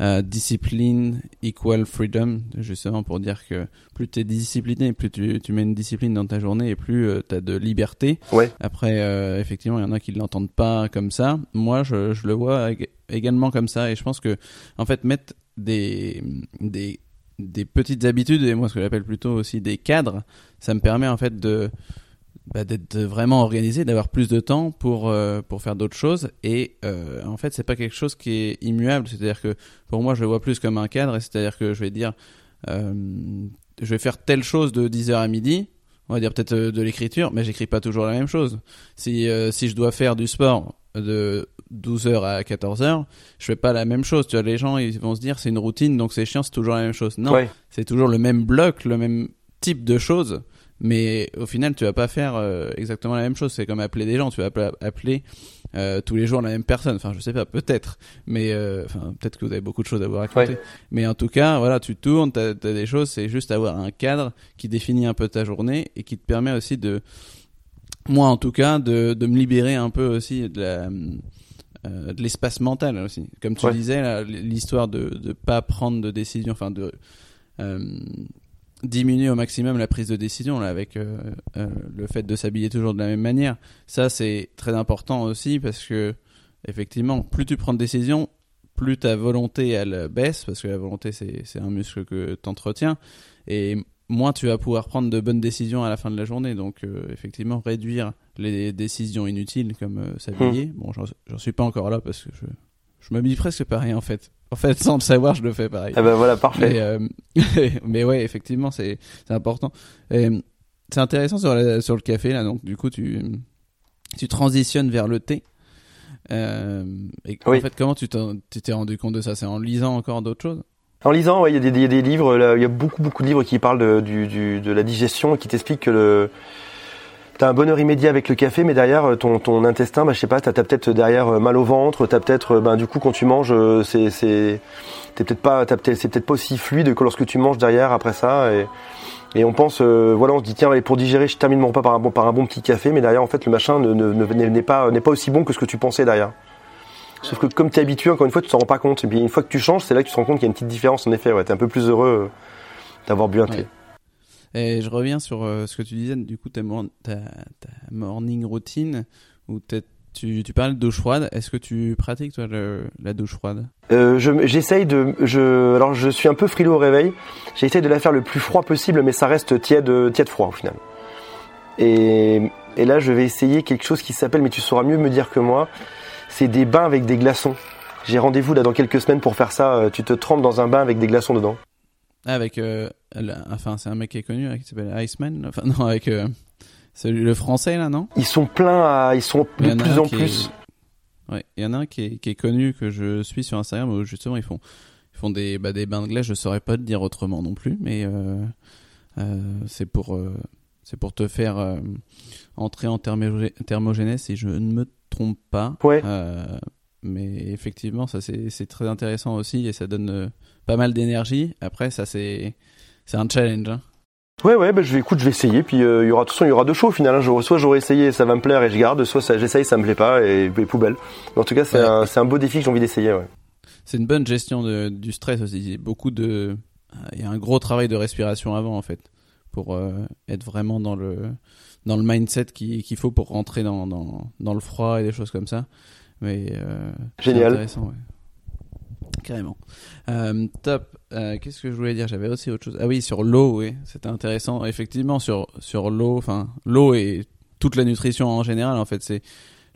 euh, discipline equal freedom, justement pour dire que plus tu es discipliné, plus tu, tu, mets une discipline dans ta journée et plus euh, tu as de liberté. Ouais. Après, euh, effectivement, il y en a qui ne l'entendent pas comme ça. Moi, je, je, le vois également comme ça et je pense que, en fait, mettre des, des, des petites habitudes, et moi ce que j'appelle plutôt aussi des cadres, ça me permet en fait de bah, d'être vraiment organisé, d'avoir plus de temps pour euh, pour faire d'autres choses. Et euh, en fait, c'est pas quelque chose qui est immuable. C'est-à-dire que pour moi, je le vois plus comme un cadre. C'est-à-dire que je vais dire, euh, je vais faire telle chose de 10h à midi. On va dire peut-être de l'écriture, mais j'écris pas toujours la même chose. Si si je dois faire du sport de 12h à 14h, je fais pas la même chose. Tu vois, les gens ils vont se dire c'est une routine, donc c'est chiant, c'est toujours la même chose. Non, c'est toujours le même bloc, le même type de choses mais au final tu vas pas faire euh, exactement la même chose. C'est comme appeler des gens. Tu vas appeler euh, tous les jours la même personne. Enfin je sais pas peut-être. Mais euh, enfin peut-être que vous avez beaucoup de choses à vous raconter. Mais en tout cas voilà tu tournes tu as, des choses. C'est juste avoir un cadre qui définit un peu ta journée et qui te permet aussi de moi en tout cas de, de me libérer un peu aussi de la de l'espace mental aussi. Comme tu disais l'histoire de de pas prendre de décision enfin de diminuer au maximum la prise de décision là, avec euh, euh, le fait de s'habiller toujours de la même manière. Ça, c'est très important aussi parce que, effectivement, plus tu prends de décisions, plus ta volonté elle baisse parce que la volonté c'est un muscle que tu entretiens et moins tu vas pouvoir prendre de bonnes décisions à la fin de la journée. Donc, euh, effectivement, réduire les décisions inutiles comme s'habiller. Mmh. Bon, j'en suis pas encore là parce que je, je m'habille presque pareil en fait. En fait, sans le savoir, je le fais pareil. Ah ben voilà, parfait. Mais, euh, mais ouais, effectivement, c'est important. C'est intéressant sur, la- sur le café là. Donc du coup, tu tu transitionnes vers le thé. Euh, et Oui. en fait, comment tu t'es rendu compte de ça? C'est en lisant encore d'autres choses? En lisant, ouais, il y, a des- il y a des livres, il y a beaucoup beaucoup de livres qui parlent de, du, du- de la digestion et qui t'expliquent que le T'as un bonheur immédiat avec le café, mais derrière euh, ton, ton intestin, bah, je sais pas, t'as peut-être derrière euh, mal au ventre, t'as peut-être, euh, ben du coup quand tu manges, euh, c'est c'est peut-être pas, peut-être c'est peut-être pas aussi fluide que lorsque tu manges derrière après ça. Et, et on pense, euh, voilà, on se dit tiens, pour digérer, je termine mon repas par un bon par un bon petit café, mais derrière en fait le machin ne ne- ne- n'est n'est pas n'est pas aussi bon que ce que tu pensais derrière. Sauf que comme tu es habitué, encore une fois, tu t'en rends pas compte. Et puis une fois que tu changes, c'est là que tu te rends compte qu'il y a une petite différence. En effet, ouais, t'es un peu plus heureux euh, d'avoir bu un thé. Et je reviens sur euh, ce que tu disais, du coup, ta, mor- ta, ta morning routine, où tu, tu parles de douche froide. Est-ce que tu pratiques, toi, la douche froide Euh, je- j'essaye de, je, alors je suis un peu frileux au réveil. J'essaye de la faire le plus froid possible, mais ça reste tiède, tiède froid au final. Et, et là, je vais essayer quelque chose qui s'appelle, mais tu sauras mieux me dire que moi, c'est des bains avec des glaçons. J'ai rendez-vous là dans quelques semaines pour faire ça. Euh, Tu te trempes dans un bain avec des glaçons dedans. Ah, Avec, euh, la- enfin, c'est un mec qui est connu, là, qui s'appelle Iceman. Enfin, non, avec euh, celui, le français, là, non? Ils sont pleins à, ils sont de plus en qui est- plus. Ouais, il y en a un qui est, qui est connu, que je suis sur Instagram, où justement, ils font, ils font des, bah, des bains de glace. Je saurais pas te dire autrement non plus, mais euh, euh, c'est pour, euh, c'est pour te faire euh, entrer en thermogé- thermogénèse, si je ne me trompe pas. Ouais. Euh, mais effectivement, ça c'est c'est très intéressant aussi et ça donne euh, pas mal d'énergie. Après, ça c'est c'est un challenge. hein. Ouais, ouais, bah, je vais, écoute, je vais essayer. Puis euh, il y aura, de toute façon, il y aura deux choix au final. hein. Je- soit j'aurai essayé, et ça va me plaire et je garde. Soit ça, j'essaye, ça me plaît pas et, et poubelle. Mais en tout cas, c'est Ouais. un, c'est un beau défi que j'ai envie d'essayer. Ouais. C'est une bonne gestion de, du stress aussi. Il y a beaucoup de, il y a un gros travail de respiration avant en fait pour euh, être vraiment dans le dans le mindset qui- qu'il faut pour rentrer dans, dans dans le froid et des choses comme ça. Mais euh, Génial. intéressant, ouais. Carrément. Euh, top. Euh, Qu'est-ce que je voulais dire? J'avais aussi autre chose. Ah oui, sur l'eau, oui, c'était intéressant. Effectivement, sur sur l'eau, enfin l'eau et toute la nutrition en général. En fait, c'est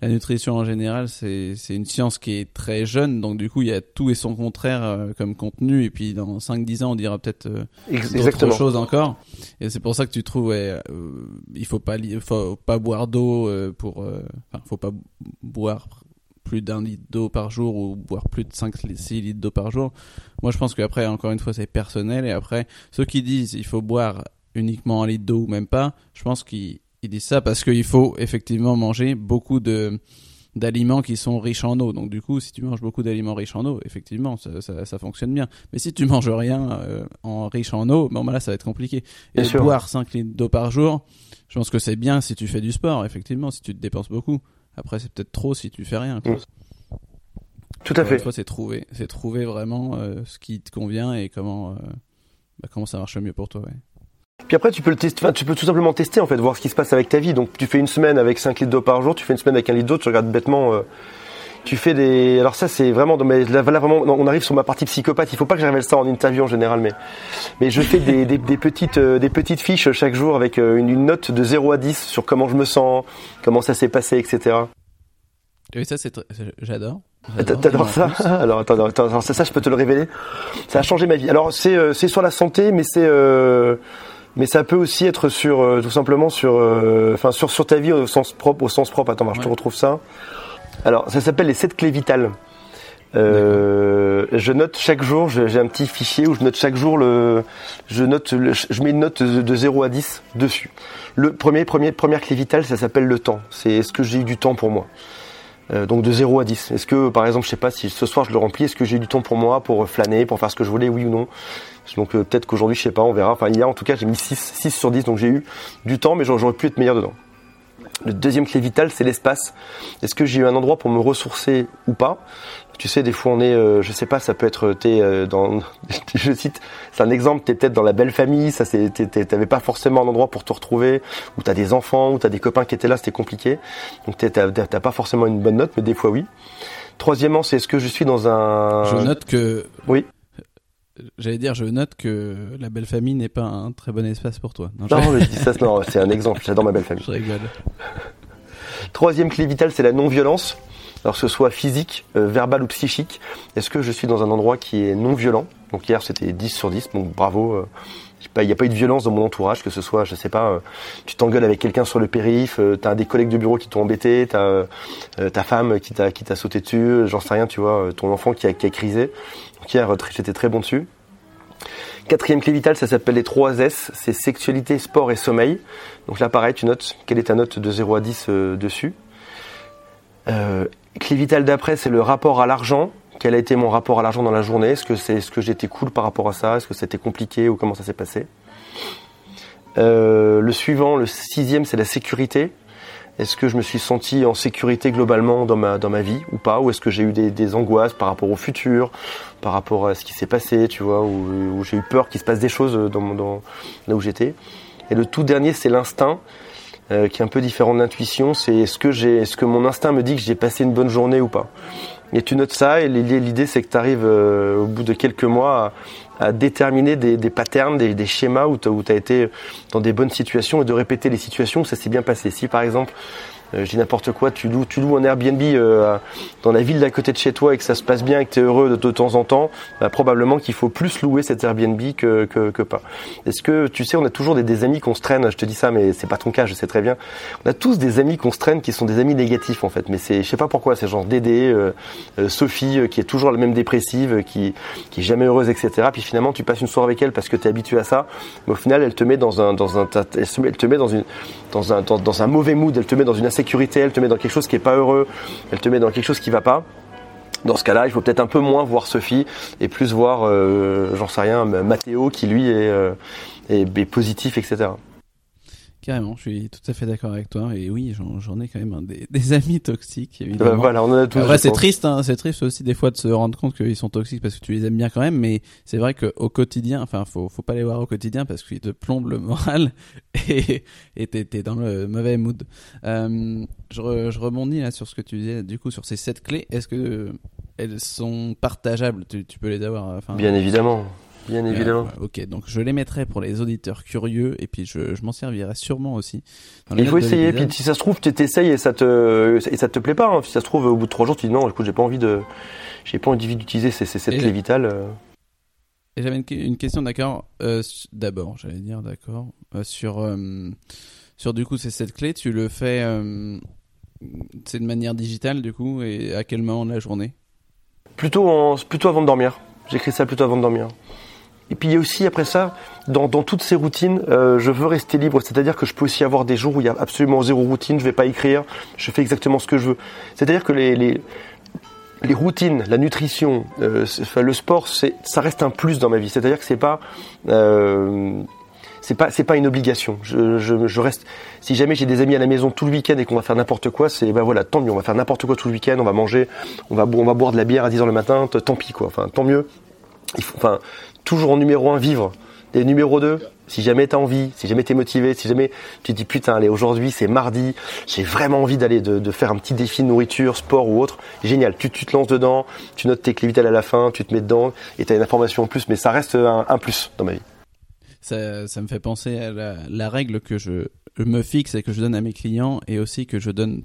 la nutrition en général, c'est une science qui est très jeune, donc du coup, il y a tout et son contraire euh, comme contenu. Et puis dans 5-10 ans, on dira peut-être euh, d'autres choses encore. Et c'est pour ça que tu trouves, ouais, euh, il faut pas, faut pas boire d'eau pour, enfin, faut pas boire plus d'un litre d'eau par jour ou boire plus de 5 6 litres d'eau par jour. Moi, je pense qu'après, encore une fois, c'est personnel. Et après, ceux qui disent il faut boire uniquement un litre d'eau ou même pas, je pense qu'ils ils disent ça parce qu'il faut effectivement manger beaucoup de d'aliments qui sont riches en eau. Donc du coup, si tu manges beaucoup d'aliments riches en eau, effectivement, ça, ça, ça fonctionne bien. Mais si tu manges rien euh, en riche en eau, bon bah là, ça va être compliqué. Et boire 5 litres d'eau par jour, je pense que c'est bien si tu fais du sport, effectivement, si tu te dépenses beaucoup. Après, c'est peut-être trop si tu fais rien. quoi. Mm. Tout à fait. c'est trouver, c'est trouver vraiment euh, ce qui te convient et comment, euh, bah, comment ça marche le mieux pour toi. Ouais. Puis après, tu peux le tester. Enfin, tu peux tout simplement tester en fait, voir ce qui se passe avec ta vie. Donc, tu fais une semaine avec 5 litres d'eau par jour, tu fais une semaine avec un litre d'eau, tu regardes bêtement. euh, tu fais des. Alors ça, c'est vraiment. Mais là, vraiment, on arrive sur ma partie psychopathe. Il faut pas que je révèle ça en interview en général, mais mais je fais des, des, des petites euh, des petites fiches chaque jour avec euh, une, une note de 0 à 10 sur comment je me sens, comment ça s'est passé, etc. Et ça, c'est, j'adore. J'adore. T'adores ça Alors attends, attends, attends, ça, ça, je peux te le révéler. Ça a changé ma vie. Alors c'est euh, c'est sur la santé, mais c'est mais ça peut aussi être sur tout simplement sur enfin sur sur ta vie au sens propre au sens propre. Attends, voir, je te Ouais. retrouve ça. Alors ça s'appelle les 7 clés vitales. Euh, je note chaque jour, j'ai un petit fichier où je note chaque jour le, je note, je mets une note de, de 0 à 10 dessus. Le premier, première clé vitale, ça s'appelle le temps. C'est est-ce que j'ai eu du temps pour moi? Euh, donc de 0 à 10. Est-ce que, par exemple, je sais pas si ce soir je le remplis, est-ce que j'ai eu du temps pour moi, pour flâner, pour faire ce que je voulais, oui ou non? Donc euh, peut-être qu'aujourd'hui, je sais pas, on verra. Enfin, hier, en tout cas, j'ai mis 6, 6 sur 10, donc j'ai eu du temps, mais j'aurais pu être meilleur dedans. Le deuxième clé vitale, c'est l'espace. Est-ce que j'ai eu un endroit pour me ressourcer ou pas? Tu sais, des fois, on est, euh, je sais pas, ça peut être, t'es euh, dans, je cite, c'est un exemple, t'es peut-être dans la belle famille, ça c'est, t'avais pas forcément un endroit pour te retrouver, ou t'as des enfants, ou t'as des copains qui étaient là, c'était compliqué. Donc t'as pas forcément une bonne note, mais des fois oui. Troisièmement, c'est est-ce que je suis dans un, Je note que. Oui. J'allais dire, je note que la belle famille n'est pas un très bon espace pour toi. Non, non, je- mais je dis ça, non, c'est un exemple. J'adore ma belle famille. je rigole. Troisième clé vitale, c'est la non-violence. Alors que ce soit physique, euh, verbal ou psychique. Est-ce que je suis dans un endroit qui est non violent Donc hier c'était 10 sur 10, donc bravo. euh, il n'y a pas eu de violence dans mon entourage, que ce soit, je sais pas, euh, tu t'engueules avec quelqu'un sur le périph, euh, t'as des collègues de bureau qui t'ont embêté, t'as euh, ta femme qui t'a qui t'a sauté dessus, j'en sais rien, tu vois, ton enfant qui a, qui a crisé. Donc hier, j'étais très bon dessus. Quatrième clé vitale, ça s'appelle les 3 S, c'est sexualité, sport et sommeil. Donc là, pareil, tu notes quelle est ta note de 0 à 10 dessus. Euh, clé vitale d'après, c'est le rapport à l'argent. Quel a été mon rapport à l'argent dans la journée? Est-ce que c'est ce que j'étais cool par rapport à ça? Est-ce que c'était compliqué ou comment ça s'est passé? Euh, Le suivant, le sixième, c'est la sécurité. Est-ce que je me suis senti en sécurité globalement dans ma, dans ma vie ou pas? Ou est-ce que j'ai eu des, angoisses par rapport au futur, par rapport à ce qui s'est passé, tu vois, ou, j'ai eu peur qu'il se passe des choses dans, dans là où j'étais? Et le tout dernier, c'est l'instinct. Euh, qui est un peu différent de l'intuition, c'est est-ce que j'ai, est-ce que mon instinct me dit que j'ai passé une bonne journée ou pas? Et tu notes ça, et l'idée c'est que tu arrives euh, au bout de quelques mois à, déterminer des, des patterns, des, schémas où tu as, été dans des bonnes situations et de répéter les situations où ça s'est bien passé. Si par exemple je dis n'importe quoi, tu loues, tu loues un Airbnb euh, dans la ville d'à côté de chez toi et que ça se passe bien et que tu es heureux de, de, temps en temps, bah, probablement qu'il faut plus louer cet Airbnb que, que, que pas. Est-ce que tu sais, on a toujours des, des amis qu'on se traîne, je te dis ça, mais c'est pas ton cas, je sais très bien. On a tous des amis qu'on se traîne qui sont des amis négatifs en fait, mais c'est, je sais pas pourquoi, c'est genre Dédé, euh, euh Sophie qui est toujours la même dépressive, qui, qui est jamais heureuse, etc. Puis finalement, tu passes une soirée avec elle parce que tu es habitué à ça, mais au final, elle te met dans un, dans un, elle te met dans une, dans un, dans, dans un mauvais mood, elle te met dans une elle te met dans quelque chose qui est pas heureux, elle te met dans quelque chose qui va pas. Dans ce cas-là, il faut peut-être un peu moins voir Sophie et plus voir, euh, j'en sais rien, Mathéo qui lui est, euh, est positif, etc. Carrément, je suis tout à fait d'accord avec toi. Et oui, j'en ai quand même des, amis toxiques, évidemment. voilà, on en a tous. c'est triste, hein, c'est triste aussi des fois de se rendre compte qu'ils sont toxiques parce que tu les aimes bien quand même. Mais c'est vrai qu'au quotidien, enfin, faut, faut pas les voir au quotidien parce qu'ils te plombent le moral et t'es es dans le mauvais mood. Euh, je, je rebondis là sur ce que tu disais, du coup, sur ces sept clés. Est-ce que elles sont partageables? Tu, tu peux les avoir Bien évidemment. Bien évidemment. ok, donc je les mettrai pour les auditeurs curieux et puis je, je m'en servirai sûrement aussi. Il faut essayer. Puis si ça se trouve, tu t'essayes et ça te et ça te plaît pas. Hein. Si ça se trouve, au bout de trois jours, tu dis non, écoute, j'ai pas envie de, j'ai pas envie d'utiliser ces, cette clé vitale. Euh. Et j'avais une, question, d'accord. Euh, D'abord, j'allais dire, d'accord, euh, sur euh, sur du coup c'est cette clé. Tu le fais, euh, c'est de manière digitale du coup, et à quel moment de la journée? Plutôt en, plutôt avant de dormir. J'écris ça plutôt avant de dormir. Et puis il y a aussi après ça, dans, dans toutes ces routines, euh, je veux rester libre. C'est-à-dire que je peux aussi avoir des jours où il y a absolument zéro routine, je vais pas écrire, je fais exactement ce que je veux. C'est-à-dire que les, les, les routines, la nutrition, euh, le sport, ça reste un plus dans ma vie. C'est-à-dire que c'est pas euh, pas pas une obligation. Je, je, je, reste. Si jamais j'ai des amis à la maison tout le week-end et qu'on va faire n'importe quoi, c'est ben voilà, tant mieux. On va faire n'importe quoi tout le week-end. On va manger, on va on va boire de la bière à 10 h le matin. Tant pis quoi. Enfin tant mieux. Enfin toujours en numéro un, vivre. Et numéro 2, si jamais tu as envie, si jamais tu es motivé, si jamais tu te dis putain, allez, aujourd'hui c'est mardi, j'ai vraiment envie d'aller de, faire un petit défi de nourriture, sport ou autre, génial, tu, tu te lances dedans, tu notes tes clés vitales à la fin, tu te mets dedans et tu as une information en plus, mais ça reste un, plus dans ma vie. Ça, ça me fait penser à la, règle que je, me fixe et que je donne à mes clients et aussi que je donne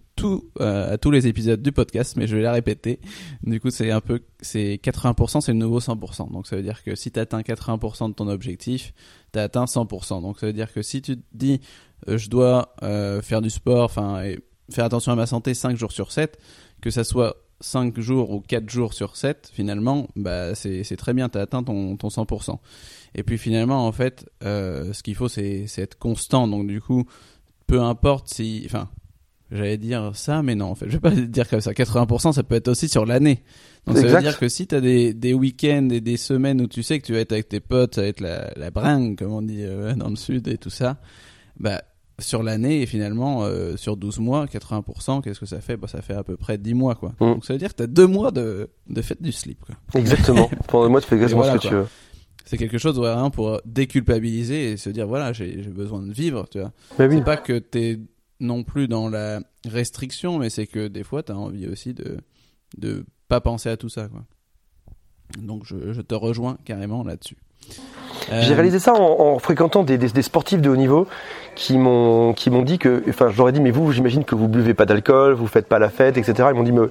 euh, à tous les épisodes du podcast mais je vais la répéter. Du coup c'est un peu c'est 80% c'est le nouveau 100% donc ça veut dire que si tu atteins 80% de ton objectif tu as atteint 100% donc ça veut dire que si tu te dis euh, je dois euh, faire du sport enfin faire attention à ma santé 5 jours sur 7 que ça soit 5 jours ou 4 jours sur 7 finalement bah c'est très bien tu as atteint ton 100% et puis finalement, en fait, euh, ce qu'il faut, c'est être constant. Donc du coup, peu importe si... Enfin, j'allais dire ça, mais non, en fait, je vais pas dire comme ça. 80%, ça peut être aussi sur l'année. Donc ça veut dire que si tu as des, des week-ends et des semaines où tu sais que tu vas être avec tes potes, ça va être la, la bringue, comme on dit euh, dans le sud et tout ça, bah sur l'année et finalement euh, sur 12 mois 80% qu'est-ce que ça fait? Bah, ça fait à peu près 10 mois quoi mmh. donc ça veut dire que tu as deux mois de, de fête du slip quoi. exactement pendant mois tu fais exactement ce que tu veux c'est quelque chose vraiment pour déculpabiliser et se dire voilà j'ai besoin de vivre tu vois. C'est pas que t'es non plus dans la restriction mais c'est que des fois t'as envie aussi de de pas penser à tout ça quoi. Donc je, je te rejoins carrément là-dessus. J'ai euh, réalisé ça en, fréquentant des, des, sportifs de haut niveau qui m'ont qui m'ont dit que enfin ai dit mais vous j'imagine que vous buvez pas d'alcool vous faites pas la fête etc ils m'ont dit mais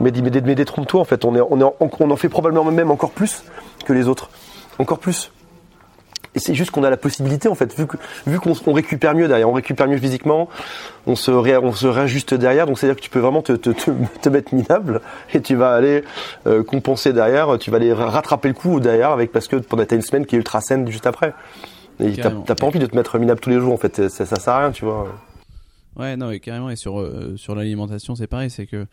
mais, mais, mais détrompe-toi en fait. On est on est on en fait probablement même encore plus que les autres encore plus. Et c'est juste qu'on a la possibilité, en fait, vu que vu qu'on on récupère mieux derrière, on récupère mieux physiquement, on se ré- on se réajuste derrière. Donc c'est-à-dire que tu peux vraiment te, te, te, te mettre minable et tu vas aller euh, compenser derrière. Tu vas aller rattraper le coup derrière avec parce que pendant t'as une semaine qui est ultra saine juste après. Et t'as pas envie de te mettre minable tous les jours. En fait, ça, ça sert à rien, tu vois. Ouais, non, et carrément. Et sur euh, sur l'alimentation, c'est pareil, c'est que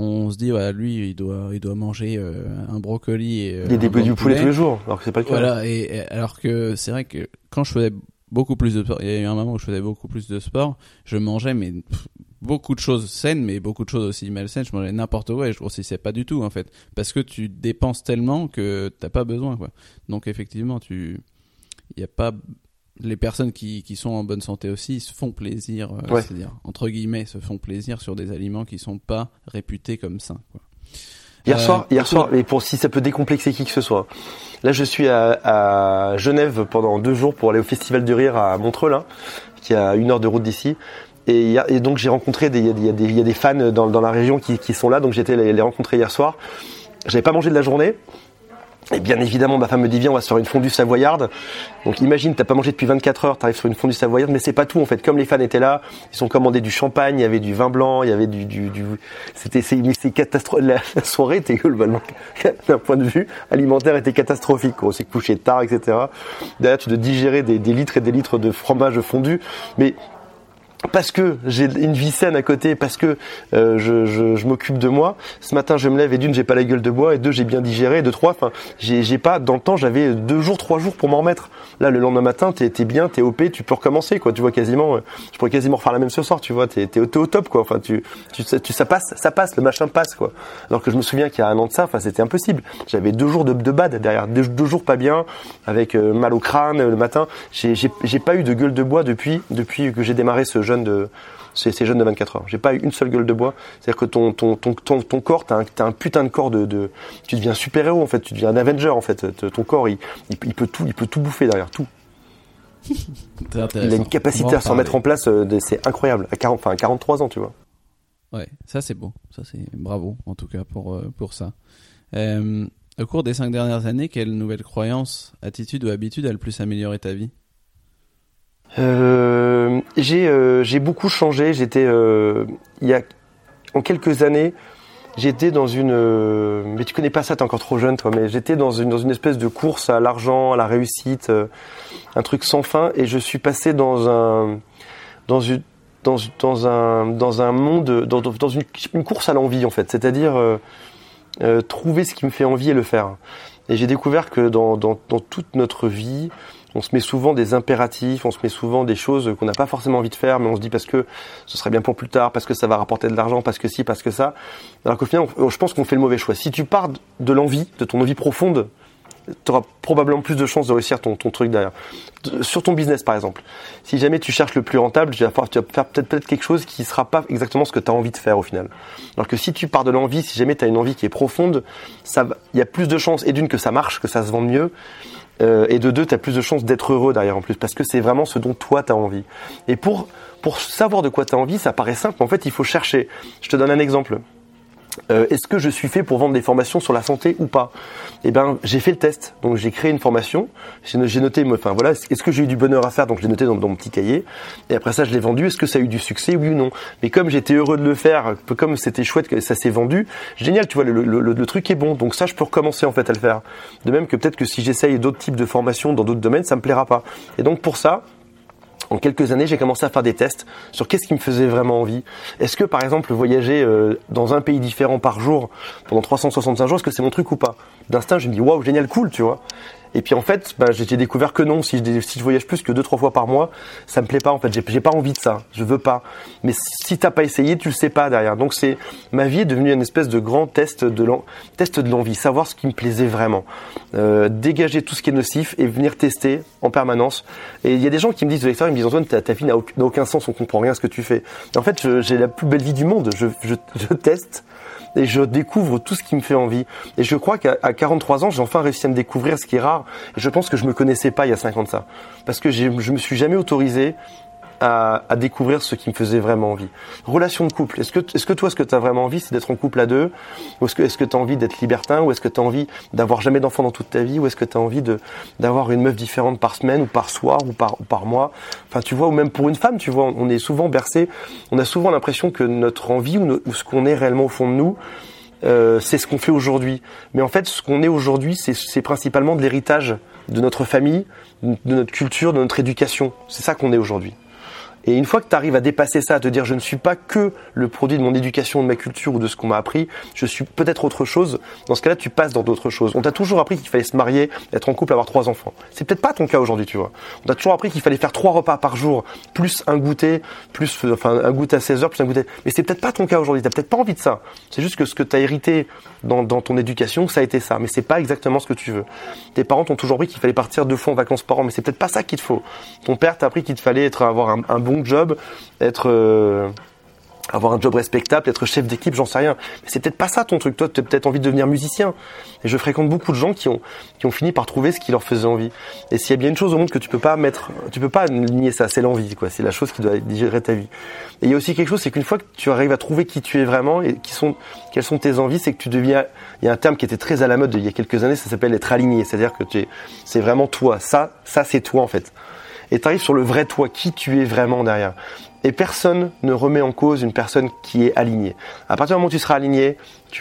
on se dit, ouais, lui, il doit il doit manger euh, un brocoli et euh, Il y a des de du poulet tous les jours, alors que c'est pas le cas. Voilà, et, et alors que c'est vrai que quand je faisais beaucoup plus de sport, il y a eu un moment où je faisais beaucoup plus de sport, je mangeais mais pff, beaucoup de choses saines, mais beaucoup de choses aussi malsaines. Je mangeais n'importe quoi et je grossissais pas du tout en fait, parce que tu dépenses tellement que t'as pas besoin quoi. Donc effectivement, tu, il y a pas les personnes qui, qui sont en bonne santé aussi se font plaisir, euh, Ouais. c'est-à-dire entre guillemets se font plaisir sur des aliments qui sont pas réputés comme sains. Quoi. Hier Euh, soir, hier soir, et pour si ça peut décomplexer qui que ce soit. Là, je suis à, à Genève pendant deux jours pour aller au Festival du Rire à Montreux, là, qui est à une heure de route d'ici. Et, et donc j'ai rencontré des, il y a des- il y a des, y a des fans dans, dans la région qui, qui sont là, donc j'étais les, les rencontrer hier soir. J'avais pas mangé de la journée. Et bien évidemment, ma femme me dit viens, on va se faire une fondue savoyarde. Donc imagine, t'as pas mangé depuis 24 heures, t'arrives sur une fondue savoyarde, mais c'est pas tout en fait. Comme les fans étaient là, ils ont commandé du champagne, il y avait du vin blanc, il y avait du, du, du... c'était, c'est, catastrophique. La, la soirée était globalement, d'un point de vue alimentaire, était catastrophique. On s'est couché tard, etc. Derrière, tu dois digérer des, des litres et des litres de fromage fondu, mais parce que j'ai une vie saine à côté, parce que euh, je, je, je m'occupe de moi. Ce matin, je me lève et d'une, j'ai pas la gueule de bois, et deux, j'ai bien digéré, et de trois, enfin, j'ai, pas dans le temps, j'avais deux jours, trois jours pour m'en remettre. Là, le lendemain matin, t'es, bien, t'es op, tu peux recommencer, quoi. Tu vois quasiment, euh, je pourrais quasiment refaire la même ce soir, tu vois. T'es, t'es, au- top, quoi. Enfin, tu, tu, tu, ça passe, ça passe, le machin passe, quoi. Alors que je me souviens qu'il y a un an de ça, enfin, c'était impossible. J'avais deux jours de, de bad derrière, deux, deux jours pas bien, avec euh, mal au crâne euh, le matin. J'ai, pas eu de gueule de bois depuis, depuis que j'ai démarré ce jeûne de ces, ces jeunes de 24 heures. J'ai pas eu une seule gueule de bois. C'est-à-dire que ton, ton, ton, ton, ton corps, t'as un, t'as un putain de corps de, de, tu deviens super-héros en fait, tu deviens un Avenger en fait. Ton corps, il, il, il peut tout, il peut tout bouffer derrière tout. Il a une capacité à s'en mettre en place, euh, c'est incroyable. À 40, enfin, à 43 ans, tu vois. Ouais, ça c'est beau. Ça c'est bravo en tout cas pour euh, pour ça. Euh, au cours des cinq dernières années, quelle nouvelle croyance, attitude ou habitude a le plus amélioré ta vie? Euh, j'ai euh, j'ai beaucoup changé. J'étais euh, il y a en quelques années, j'étais dans une euh, mais tu connais pas ça, t'es encore trop jeune toi. Mais j'étais dans une dans une espèce de course à l'argent, à la réussite, euh, un truc sans fin. Et je suis passé dans un dans une dans, dans un dans un monde dans, dans une, une course à l'envie en fait. C'est-à-dire trouver ce qui me fait envie et le faire. Et j'ai découvert que dans, dans, dans toute notre vie, on se met souvent des impératifs, on se met souvent des choses qu'on n'a pas forcément envie de faire, mais on se dit parce que ce serait bien pour plus tard, parce que ça va rapporter de l'argent, parce que si, parce que ça. Alors qu'au final, je pense qu'on fait le mauvais choix. Si tu pars de l'envie, de ton envie profonde, tu auras probablement plus de chances de réussir ton, truc derrière. De- Sur ton business, par exemple. Si jamais tu cherches le plus rentable, tu vas faire, peut-être quelque chose qui sera pas exactement ce que tu as envie de faire au final. Alors que si tu pars de l'envie, si jamais tu as une envie qui est profonde, il y a plus de chances, et d'une, que ça marche, que ça se vende mieux, euh, et de deux, tu as plus de chances d'être heureux derrière en plus, parce que c'est vraiment ce dont toi tu as envie. Et pour, pour savoir de quoi tu as envie, ça paraît simple, mais en fait, il faut chercher. Je te donne un exemple. Euh, Est-ce que je suis fait pour vendre des formations sur la santé ou pas? Eh ben, j'ai fait le test. Donc, j'ai créé une formation. J'ai no- j'ai noté, enfin voilà, est-ce que j'ai eu du bonheur à faire? Donc, je l'ai noté dans, mon petit cahier. Et après ça, je l'ai vendu. Est-ce que ça a eu du succès? Oui ou non? Mais comme j'étais heureux de le faire, comme c'était chouette que ça s'est vendu, génial. Tu vois, le- le truc est bon. Donc ça, je peux recommencer en fait à le faire. De même que peut-être que si j'essaye d'autres types de formations dans d'autres domaines, ça me plaira pas. Et donc pour ça, en quelques années, j'ai commencé à faire des tests sur qu'est-ce qui me faisait vraiment envie. Est-ce que, par exemple, voyager euh, dans un pays différent par jour pendant 365 jours, est-ce que c'est mon truc ou pas? D'instinct, je me dis waouh, génial, cool, tu vois. Et puis en fait, bah, j'ai découvert que non. Si je, voyage plus que deux trois fois par mois, ça me plaît pas. En fait, j'ai pas envie de ça. Je veux pas. Mais si t'as pas essayé, tu le sais pas derrière. Donc c'est ma vie est devenue une espèce de grand test de test de l'envie, savoir ce qui me plaisait vraiment, Euh, dégager tout ce qui est nocif et venir tester en permanence. Et il y a des gens qui me disent de l'extérieur, ils me disent Antoine, ta, vie n'a aucun, sens, on comprend rien à ce que tu fais. Et en fait, j'ai la plus belle vie du monde. Je, je, je teste et je découvre tout ce qui me fait envie. Et je crois qu'à à 43 ans, j'ai enfin réussi à me découvrir, ce qui est rare. Et je pense que je me connaissais pas il y a 5 ans. Parce que je me suis jamais autorisé à, à, découvrir ce qui me faisait vraiment envie. Relation de couple. Est-ce que, est-ce que toi, ce que tu as vraiment envie, c'est d'être en couple à deux? Ou est-ce que, est-ce que tu as envie d'être libertin? Ou est-ce que tu as envie d'avoir jamais d'enfant dans toute ta vie? Ou est-ce que tu as envie d'avoir une meuf différente par semaine ou par soir ou par, ou par mois? Enfin, tu vois, ou même pour une femme, tu vois, on est souvent bercé, on a souvent l'impression que notre envie ou, ou ce qu'on est réellement au fond de nous, euh, c'est ce qu'on fait aujourd'hui. Mais en fait, ce qu'on est aujourd'hui, c'est principalement de l'héritage de notre famille, de notre culture, de notre éducation. C'est ça qu'on est aujourd'hui. Et une fois que tu arrives à dépasser ça, à te dire je ne suis pas que le produit de mon éducation, de ma culture ou de ce qu'on m'a appris, je suis peut-être autre chose, dans ce cas-là, tu passes dans d'autres choses. On t'a toujours appris qu'il fallait se marier, être en couple, avoir trois enfants. C'est peut-être pas ton cas aujourd'hui, tu vois. On t'a toujours appris qu'il fallait faire trois repas par jour, plus un goûter, plus, enfin, un goûter à 16 heures, plus un goûter. Mais c'est peut-être pas ton cas aujourd'hui. T'as peut-être pas envie de ça. C'est juste que ce que t'as hérité dans, dans ton éducation, ça a été ça. Mais c'est pas exactement ce que tu veux. Tes parents t'ont toujours appris qu'il fallait partir deux fois en vacances par an, mais c'est peut-être pas ça qu'il te faut. Ton père t'a appris qu'il te fallait être, avoir un job, être euh, avoir un job respectable, être chef d'équipe, j'en sais rien. Mais c'est peut-être pas ça ton truc. Toi, tu as peut-être envie de devenir musicien. Et je fréquente beaucoup de gens qui ont qui ont fini par trouver ce qui leur faisait envie. Et s'il y a bien une chose au monde que tu peux pas mettre, tu peux pas nier ça, c'est l'envie, quoi. C'est la chose qui doit digérer ta vie. Et il y a aussi quelque chose, c'est qu'une fois que tu arrives à trouver qui tu es vraiment et qui sont quelles sont tes envies, c'est que tu deviens. Il y a un terme qui était très à la mode il y a quelques années, ça s'appelle être aligné. C'est-à-dire que tu es, c'est vraiment toi. Ça, ça c'est toi en fait et tu arrives sur le vrai toi, qui tu es vraiment derrière. Et personne ne remet en cause une personne qui est alignée. À partir du moment où tu seras aligné,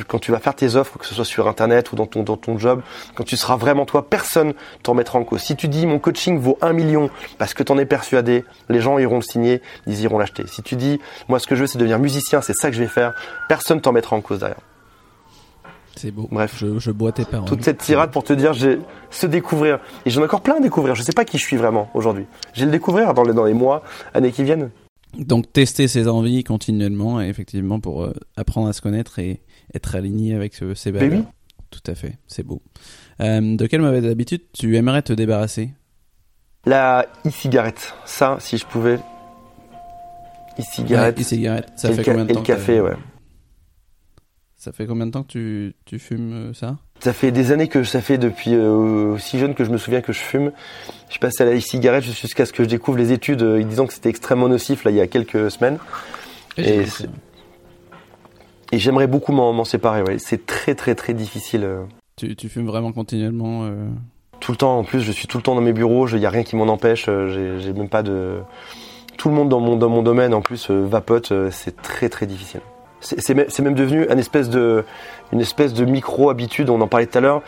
quand tu vas faire tes offres, que ce soit sur Internet ou dans ton, dans ton job, quand tu seras vraiment toi, personne t'en mettra en cause. Si tu dis mon coaching vaut un million parce que tu en es persuadé, les gens iront le signer, ils iront l'acheter. Si tu dis moi ce que je veux c'est devenir musicien, c'est ça que je vais faire, personne t'en mettra en cause derrière. C'est beau. Bref, je, je bois tes paroles. Toute cette tirade pour te dire, j'ai se découvrir. Et j'en ai encore plein à découvrir. Je sais pas qui je suis vraiment aujourd'hui. J'ai le découvrir dans les, dans les mois, années qui viennent. Donc tester ses envies continuellement, et effectivement, pour euh, apprendre à se connaître et être aligné avec euh, ses valeurs. oui. Tout à fait, c'est beau. Euh, de quelle mauvaise habitude tu aimerais te débarrasser? La e-cigarette. Ça, si je pouvais. E-cigarette. Ouais, e-cigarette. Ça fait combien de et temps le café, ouais. Ça fait combien de temps que tu, tu fumes euh, ça? Ça fait des années que ça fait depuis euh, aussi jeune que je me souviens que je fume. Je suis passé à la e-cigarette jusqu'à ce que je découvre les études euh, disant que c'était extrêmement nocif là il y a quelques semaines. Et, j'aimerais beaucoup m'en séparer. Ouais. C'est très très très difficile. euh. tu, tu fumes vraiment continuellement Tout le temps. En plus, je suis tout le temps dans mes bureaux. Il y a rien qui m'en empêche. J'ai même pas de. Tout le monde dans mon dans mon domaine en plus vapote. C'est très très difficile. C'est même, devenu une espèce de une espèce de micro habitude. On en parlait tout à l'heure.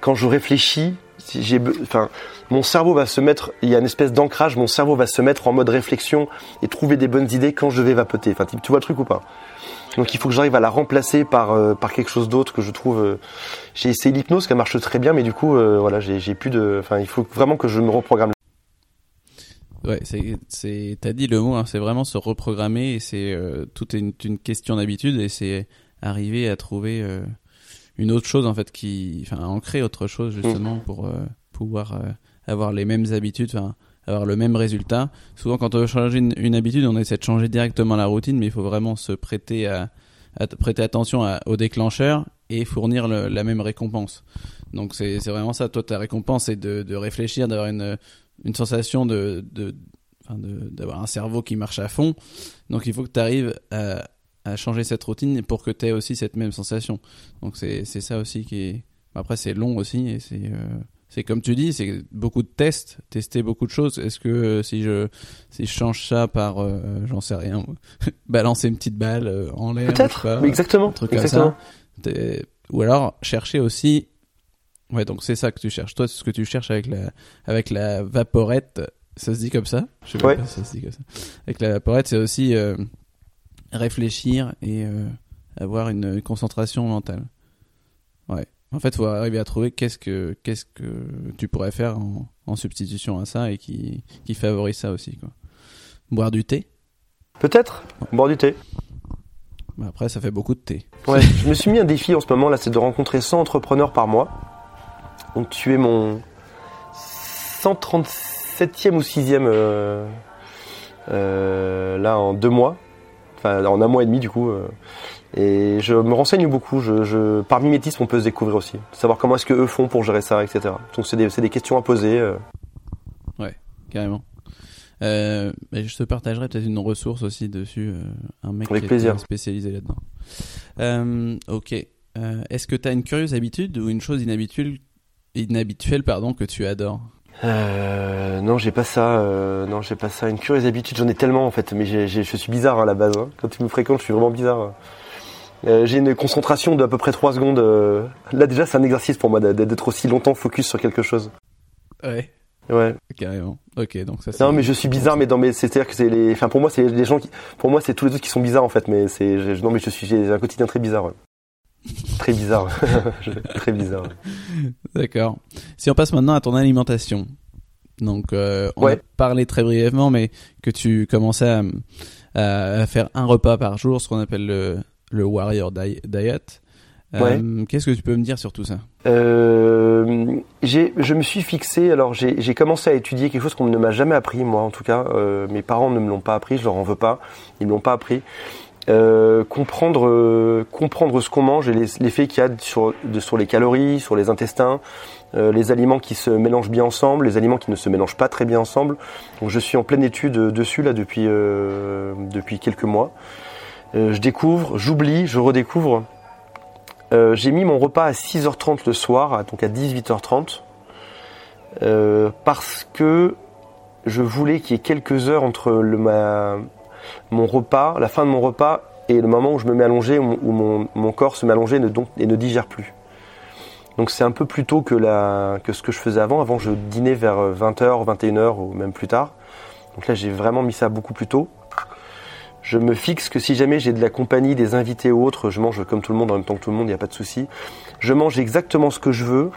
Quand je réfléchis, si j'ai, enfin, mon cerveau va se mettre. Il y a une espèce d'ancrage. Mon cerveau va se mettre en mode réflexion et trouver des bonnes idées quand je vais vapoter. Enfin, tu vois le truc ou pas? Donc il faut que j'arrive à la remplacer par euh, quelque chose d'autre que je trouve. euh, j'ai essayé l'hypnose, ça marche très bien, mais du coup, euh, voilà, j'ai plus de. Enfin, il faut vraiment que je me reprogramme. Ouais, c'est, t'as dit le mot, hein, c'est vraiment se reprogrammer et c'est euh, tout est une, question d'habitude et c'est arriver à trouver euh, une autre chose en fait qui, enfin, ancrer autre chose justement pour euh, pouvoir euh, avoir les mêmes habitudes, enfin, avoir le même résultat. Souvent, quand on veut changer une, une habitude, on essaie de changer directement la routine, mais il faut vraiment se prêter à, à prêter attention à- au déclencheur et fournir le- la même récompense. Donc c'est, c'est vraiment ça. Toi, ta récompense, c'est de, de réfléchir, d'avoir une une sensation de, de, enfin de- d'avoir un cerveau qui marche à fond. Donc il faut que tu arrives à, à changer cette routine pour que tu aies aussi cette même sensation. Donc c'est, c'est ça aussi qui est. Après, c'est long aussi et c'est. euh, c'est comme tu dis, c'est beaucoup de tests, tester beaucoup de choses. Est-ce que euh, si je si je change ça par, euh, j'en sais rien, balancer une petite balle en l'air, Peut-être, exactement. un truc comme exactement. ça. Ou alors chercher aussi. Ouais, donc c'est ça que tu cherches. Toi, c'est ce que tu cherches avec la avec la vaporette, ça se dit comme ça? Je sais Ouais. pas si ça se dit comme ça. Avec la vaporette, c'est aussi euh, réfléchir et euh, avoir une concentration mentale. Ouais. En fait, faut arriver à trouver qu'est-ce que qu'est-ce que tu pourrais faire en, en substitution à ça et qui qui favorise ça aussi quoi. Boire du thé? Peut-être. Boire du thé. Bah, après, ça fait beaucoup de thé. Ouais, je me suis mis un défi en ce moment là, c'est de rencontrer 100 entrepreneurs par mois. Donc tu es mon 137e ou 6e euh, euh, là en deux mois, enfin en un mois et demi du coup. euh, et je me renseigne beaucoup. Je, je, par mimétisme, on peut se découvrir aussi, savoir comment est-ce que eux font pour gérer ça, etc. Donc c'est des, des questions à poser. euh. Carrément. Euh, je te partagerai peut-être une ressource aussi dessus, euh, un mec Avec qui plaisir. est spécialisé là-dedans. Euh, ok. Euh, Est-ce que tu as une curieuse habitude ou une chose inhabituelle, inhabituelle pardon, que tu adores Euh, non, j'ai pas ça. Euh, non, j'ai pas ça. Une curieuse habitude, j'en ai tellement en fait. Mais j'ai- j'ai- je suis bizarre hein, à la base. hein. Quand tu me fréquentes, je suis vraiment bizarre. Euh, j'ai une concentration d'à peu près 3 secondes. euh. Là déjà, c'est un exercice pour moi d'être aussi longtemps focus sur quelque chose. Ouais. Ouais. Carrément. Ok, donc ça c'est. Non, mais je suis bizarre, mais dans mes, c'est-à-dire que c'est les, enfin pour moi, c'est les gens qui, pour moi, c'est tous les autres qui sont bizarres en fait. Mais c'est, non, mais je suis, j'ai un quotidien très bizarre. ouais. Très bizarre. Très bizarre. D'accord. Si on passe maintenant à ton alimentation. Donc, euh, on Ouais. a parlé très brièvement, mais que tu commençais à, faire un repas par jour, ce qu'on appelle le, le Warrior Di- Diet. Euh, Qu'est-ce que tu peux me dire sur tout ça? Euh, j'ai, je me suis fixé. Alors, j'ai, commencé à étudier quelque chose qu'on ne m'a jamais appris, moi en tout cas. Euh, mes parents ne me l'ont pas appris. Je leur en veux pas. Ils me l'ont pas appris. Euh, comprendre, euh, comprendre ce qu'on mange et l'effet qu'il y a sur, de- sur les calories, sur les intestins, euh, les aliments qui se mélangent bien ensemble, les aliments qui ne se mélangent pas très bien ensemble. Donc, je suis en pleine étude dessus là depuis depuis quelques mois. Je découvre, j'oublie, je redécouvre. J'ai mis mon repas à 6h30 le soir, donc à 18h30, euh, parce que je voulais qu'il y ait quelques heures entre le, ma, mon repas, la fin de mon repas, et le moment où je me mets allongé, où, mon- corps se met allongé et ne, digère plus. Donc c'est un peu plus tôt que, la, que ce que je faisais avant. Avant, je dînais vers 20h, 21h ou même plus tard. Donc là, j'ai vraiment mis ça beaucoup plus tôt. Je me fixe que si jamais j'ai de la compagnie, des invités ou autres, je mange comme tout le monde en même temps que tout le monde, il n'y a pas de souci. Je mange exactement ce que je veux.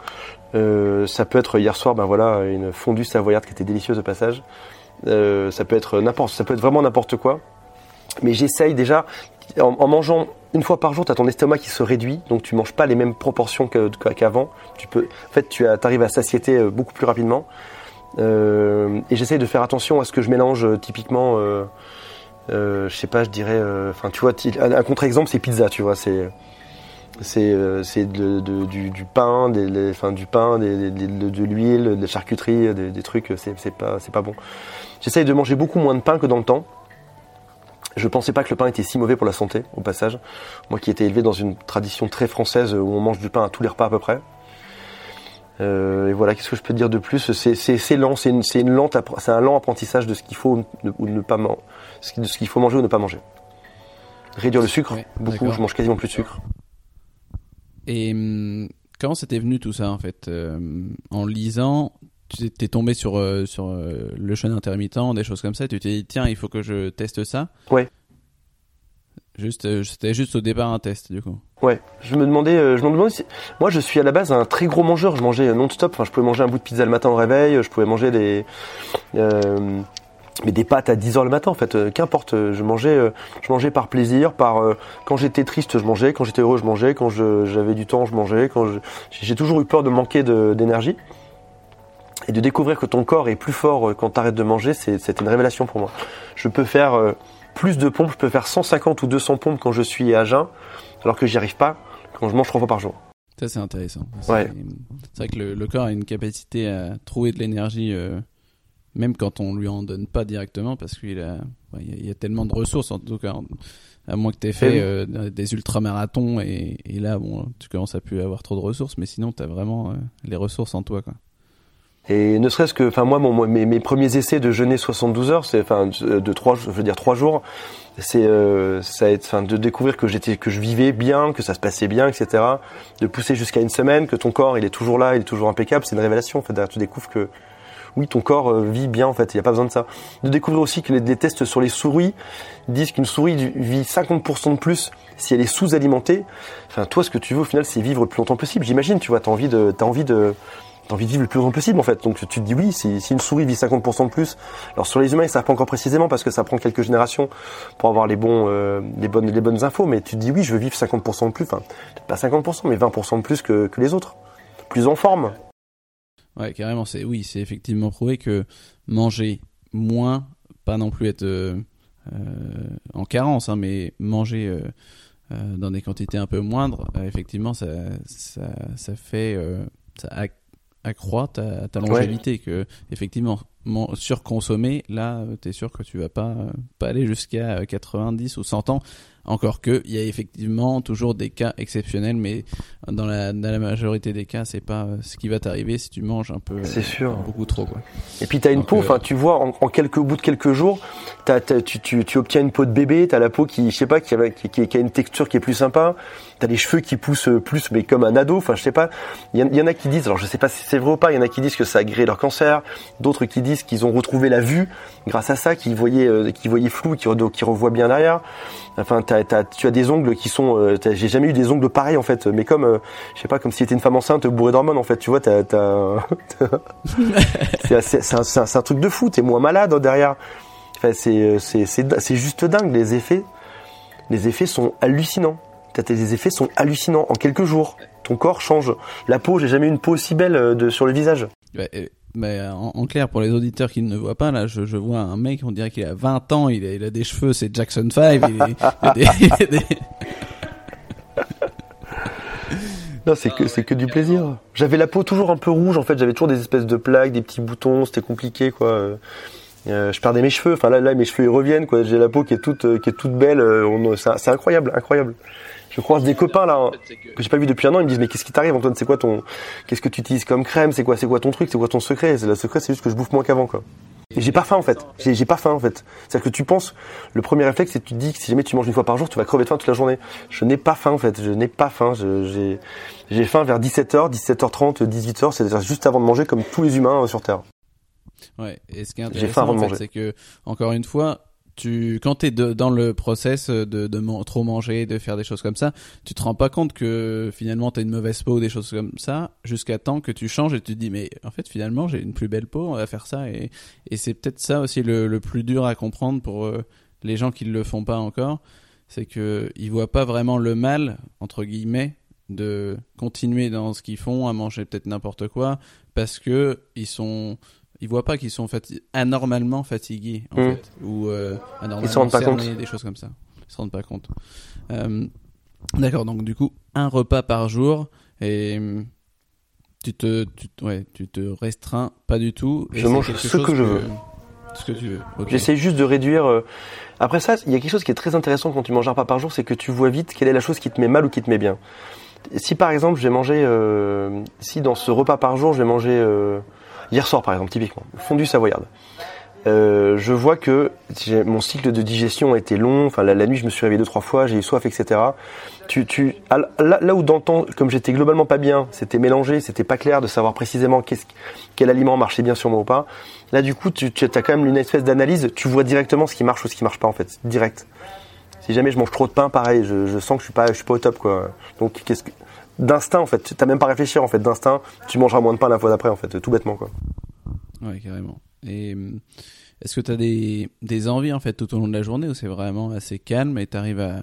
Euh, ça peut être hier soir, ben voilà, une fondue savoyarde qui était délicieuse au passage. Euh, ça peut être n'importe, ça peut être vraiment n'importe quoi. Mais j'essaye déjà, en, mangeant une fois par jour, tu as ton estomac qui se réduit, donc tu manges pas les mêmes proportions qu'avant. Tu peux, en fait, tu arrives à satiété euh, beaucoup plus rapidement. Euh, et j'essaye de faire attention à ce que je mélange typiquement. Je sais pas, je dirais, enfin, tu vois, un, contre-exemple, c'est pizza, tu vois, c'est c'est du, du pain, du pain, de, l'huile, de la charcuterie, des, des trucs, c'est pas c'est pas bon. J'essaye de manger beaucoup moins de pain que dans le temps. Je pensais pas que le pain était si mauvais pour la santé, au passage. Moi qui étais élevé dans une tradition très française où on mange du pain à tous les repas à peu près. Euh, et voilà, qu'est-ce que je peux te dire de plus? C'est lent, c'est une, c'est une lente, appre- c'est un lent apprentissage de ce qu'il faut ne- ou ne pas man- de ce qu'il faut manger ou ne pas manger. Réduire le sucre, beaucoup. Je mange quasiment plus de sucre. Et hum, comment c'était venu tout ça en fait? Euh, En lisant, tu t'es tombé sur, euh, sur euh, le jeûne intermittent, des choses comme ça, tu t'es dit tiens, il faut que je teste ça Ouais. Juste, euh, C'était juste au départ un test du coup. Ouais, je me demandais, je me demandais si... Moi, je suis à la base un très gros mangeur. Je mangeais non-stop. Enfin, je pouvais manger un bout de pizza le matin au réveil. Je pouvais manger des, mais des pâtes à 10 heures le matin. En fait, Euh, qu'importe. euh, Je mangeais, euh, je mangeais par plaisir, par. quand j'étais triste, je mangeais. Quand j'étais heureux, je mangeais. Quand j'avais du temps, je mangeais. Quand j'ai toujours eu peur de manquer d'énergie. Et de découvrir que ton corps est plus fort euh, quand tu arrêtes de manger, c'est- c'était une révélation pour moi. Je peux faire euh, plus de pompes, je peux faire 150 ou 200 pompes quand je suis à jeun, alors que j'y arrive pas quand je mange trois fois par jour. Ça c'est intéressant. C'est Ouais. c'est vrai que le, le corps a une capacité à trouver de l'énergie, euh, même quand on lui en donne pas directement, parce qu'il a, il y a- il y, a tellement de ressources en tout cas. À moins que tu aies fait euh, des ultramarathons et, et là, bon, tu commences à plus avoir trop de ressources, mais sinon, tu as vraiment euh, les ressources en toi. Quoi. Et ne serait-ce que, enfin moi, mon- mes, mes premiers essais de jeûner 72 heures, c'est, enfin, de trois, je veux dire trois jours, c'est, euh, ça, été- enfin, de découvrir que j'étais, que je vivais bien, que ça se passait bien, etc. De pousser jusqu'à une semaine, que ton corps, il est toujours là, il est toujours impeccable, c'est une révélation. En fait, tu découvres que, oui, ton corps euh, vit bien. En fait, il n'y a pas besoin de ça. De découvrir aussi que les, les tests sur les souris disent qu'une souris vit 50% de plus si elle est sous-alimentée. Enfin, toi, ce que tu veux au final, c'est vivre le plus longtemps possible. J'imagine, tu vois, t'as envie de, t'as envie de T'as envie de vivre le plus longtemps possible en fait. Donc tu te dis oui, si, une souris vit 50% de plus, alors sur les humains ils savent pas encore précisément parce que ça prend quelques générations pour avoir les bons, euh, les bonnes, les bonnes infos. Mais tu te dis oui, je veux vivre 50% de plus, enfin pas 50%, mais 20% de plus que, que les autres, plus en forme. Ouais, carrément. C'est oui, c'est effectivement prouvé que manger moins, pas non plus être euh, euh, en carence, hein, mais manger dans des quantités un peu moindres, effectivement, ça, ça, ça fait, accroît ta, ta longévité. Que effectivement, surconsommer, là, tu es sûr que tu vas pas, pas aller jusqu'à 90 ou 100 ans. Encore que, il y a effectivement toujours des cas exceptionnels, mais dans la, dans la majorité des cas, c'est pas ce qui va t'arriver si tu manges un peu. C'est sûr. Beaucoup trop, quoi. Et puis t'as une peau, enfin, tu vois, en, quelques bouts de quelques jours, as, tu, tu, tu, obtiens une peau de bébé, t'as la peau qui, je sais pas, qui a, qui, qui a une texture qui est plus sympa, t'as les cheveux qui poussent plus, mais comme un ado, enfin, je sais pas. Il y, en a qui disent, alors je sais pas si c'est vrai ou pas, il y en a qui disent que ça a gré leur cancer, d'autres qui disent qu'ils ont retrouvé la vue grâce à ça, qu'ils voyaient, euh, qu'ils voyaient flou, qui, qui revoient bien derrière. Enfin, tu as des ongles qui sont. Euh, j'ai jamais eu des ongles pareils en fait, mais comme, euh, je sais pas, comme si c'était une femme enceinte bourrée d'hormones en fait. Tu vois, t'as, c'est un, truc de fou. T'es moins malade derrière. Enfin, c'est, c'est, juste dingue. Les effets, les effets sont hallucinants. Tes effets sont hallucinants en quelques jours. Ton corps change. La peau, j'ai jamais eu une peau aussi belle euh, de, sur le visage. Mais en, clair, pour les auditeurs qui ne voient pas, là, je, vois un mec, on dirait qu'il a 20 ans, il a, il a des cheveux, c'est Jackson 5. Non, c'est que c'est que du plaisir. J'avais la peau toujours un peu rouge en fait, j'avais toujours des espèces de plaques, des petits boutons, c'était compliqué quoi. Euh, euh, je perdais mes cheveux, enfin là, là mes cheveux ils reviennent quoi. J'ai la peau qui est toute qui est toute belle, euh, c'est incroyable, incroyable. Je croise des copains là hein, que j'ai pas vu depuis un an. Ils me disent mais qu'est-ce qui t'arrive Antoine? C'est quoi ton Qu'est-ce que tu utilises comme crème? C'est quoi C'est quoi ton truc? C'est quoi ton secret? C'est le secret, c'est juste que je bouffe moins qu'avant quoi. Et j'ai pas faim en fait. J'ai pas faim en fait. C'est-à-dire que tu penses, le premier réflexe c'est que tu te dis que si jamais tu manges une fois par jour, tu vas crever de faim toute la journée. Je n'ai pas faim en fait. Je n'ai pas faim. J'ai faim vers 17h, 17h30, 18h. C'est-à-dire juste avant de manger comme tous les humains euh, sur Terre. Ouais. Et ce qui est intéressant, en fait, c'est que encore une fois, tu quand t'es dans le process de, trop manger, de faire des choses comme ça, tu te rends pas compte que finalement t'as une mauvaise peau, des choses comme ça, jusqu'à temps que tu changes et tu te dis mais en fait finalement j'ai une plus belle peau, on va faire ça et, c'est peut-être ça aussi le, le, plus dur à comprendre pour euh, les gens qui ne le font pas encore, c'est que ils voient pas vraiment le mal entre guillemets de continuer dans ce qu'ils font à manger peut-être n'importe quoi parce que ils sont ils voient pas qu'ils sont anormalement fatigués en hmm. fait ou euh, anormalement ils se rendent pas compte. des choses comme ça. Ils se rendent pas compte. Euh, d'accord donc du coup un repas par jour et tu te tu, ouais, tu te restreins pas du tout je mange ce que je veux. ce que tu veux. J'essaie juste de réduire euh, après ça il y a quelque chose qui est très intéressant quand tu manges un repas par jour c'est que tu vois vite quelle est la chose qui te met mal ou qui te met bien. Si par exemple je vais manger euh, si dans ce repas par jour je vais manger euh, Hier soir, par exemple, typiquement, fondu savoyarde. Euh, je vois que mon cycle de digestion a été long. Enfin, la, nuit, je me suis réveillé deux trois fois, j'ai eu soif, etc. Là, où temps, comme j'étais globalement pas bien, c'était mélangé, c'était pas clair de savoir précisément quel aliment marchait bien sur moi ou pas. Là, du coup, tu, tu as quand même une espèce d'analyse. Tu vois directement ce qui marche ou ce qui marche pas en fait, direct. Si jamais je mange trop de pain, pareil, je, je sens que je suis pas, je suis pas au top quoi. Donc, qu'est-ce que d'instinct en fait. T'as même pas réfléchi en fait, d'instinct. Tu mangeras moins de pain la fois d'après en fait, tout bêtement quoi. Ouais, carrément. Et euh, est-ce que tu as des, des envies en fait tout au long de la journée ou c'est vraiment assez calme et tu arrives à,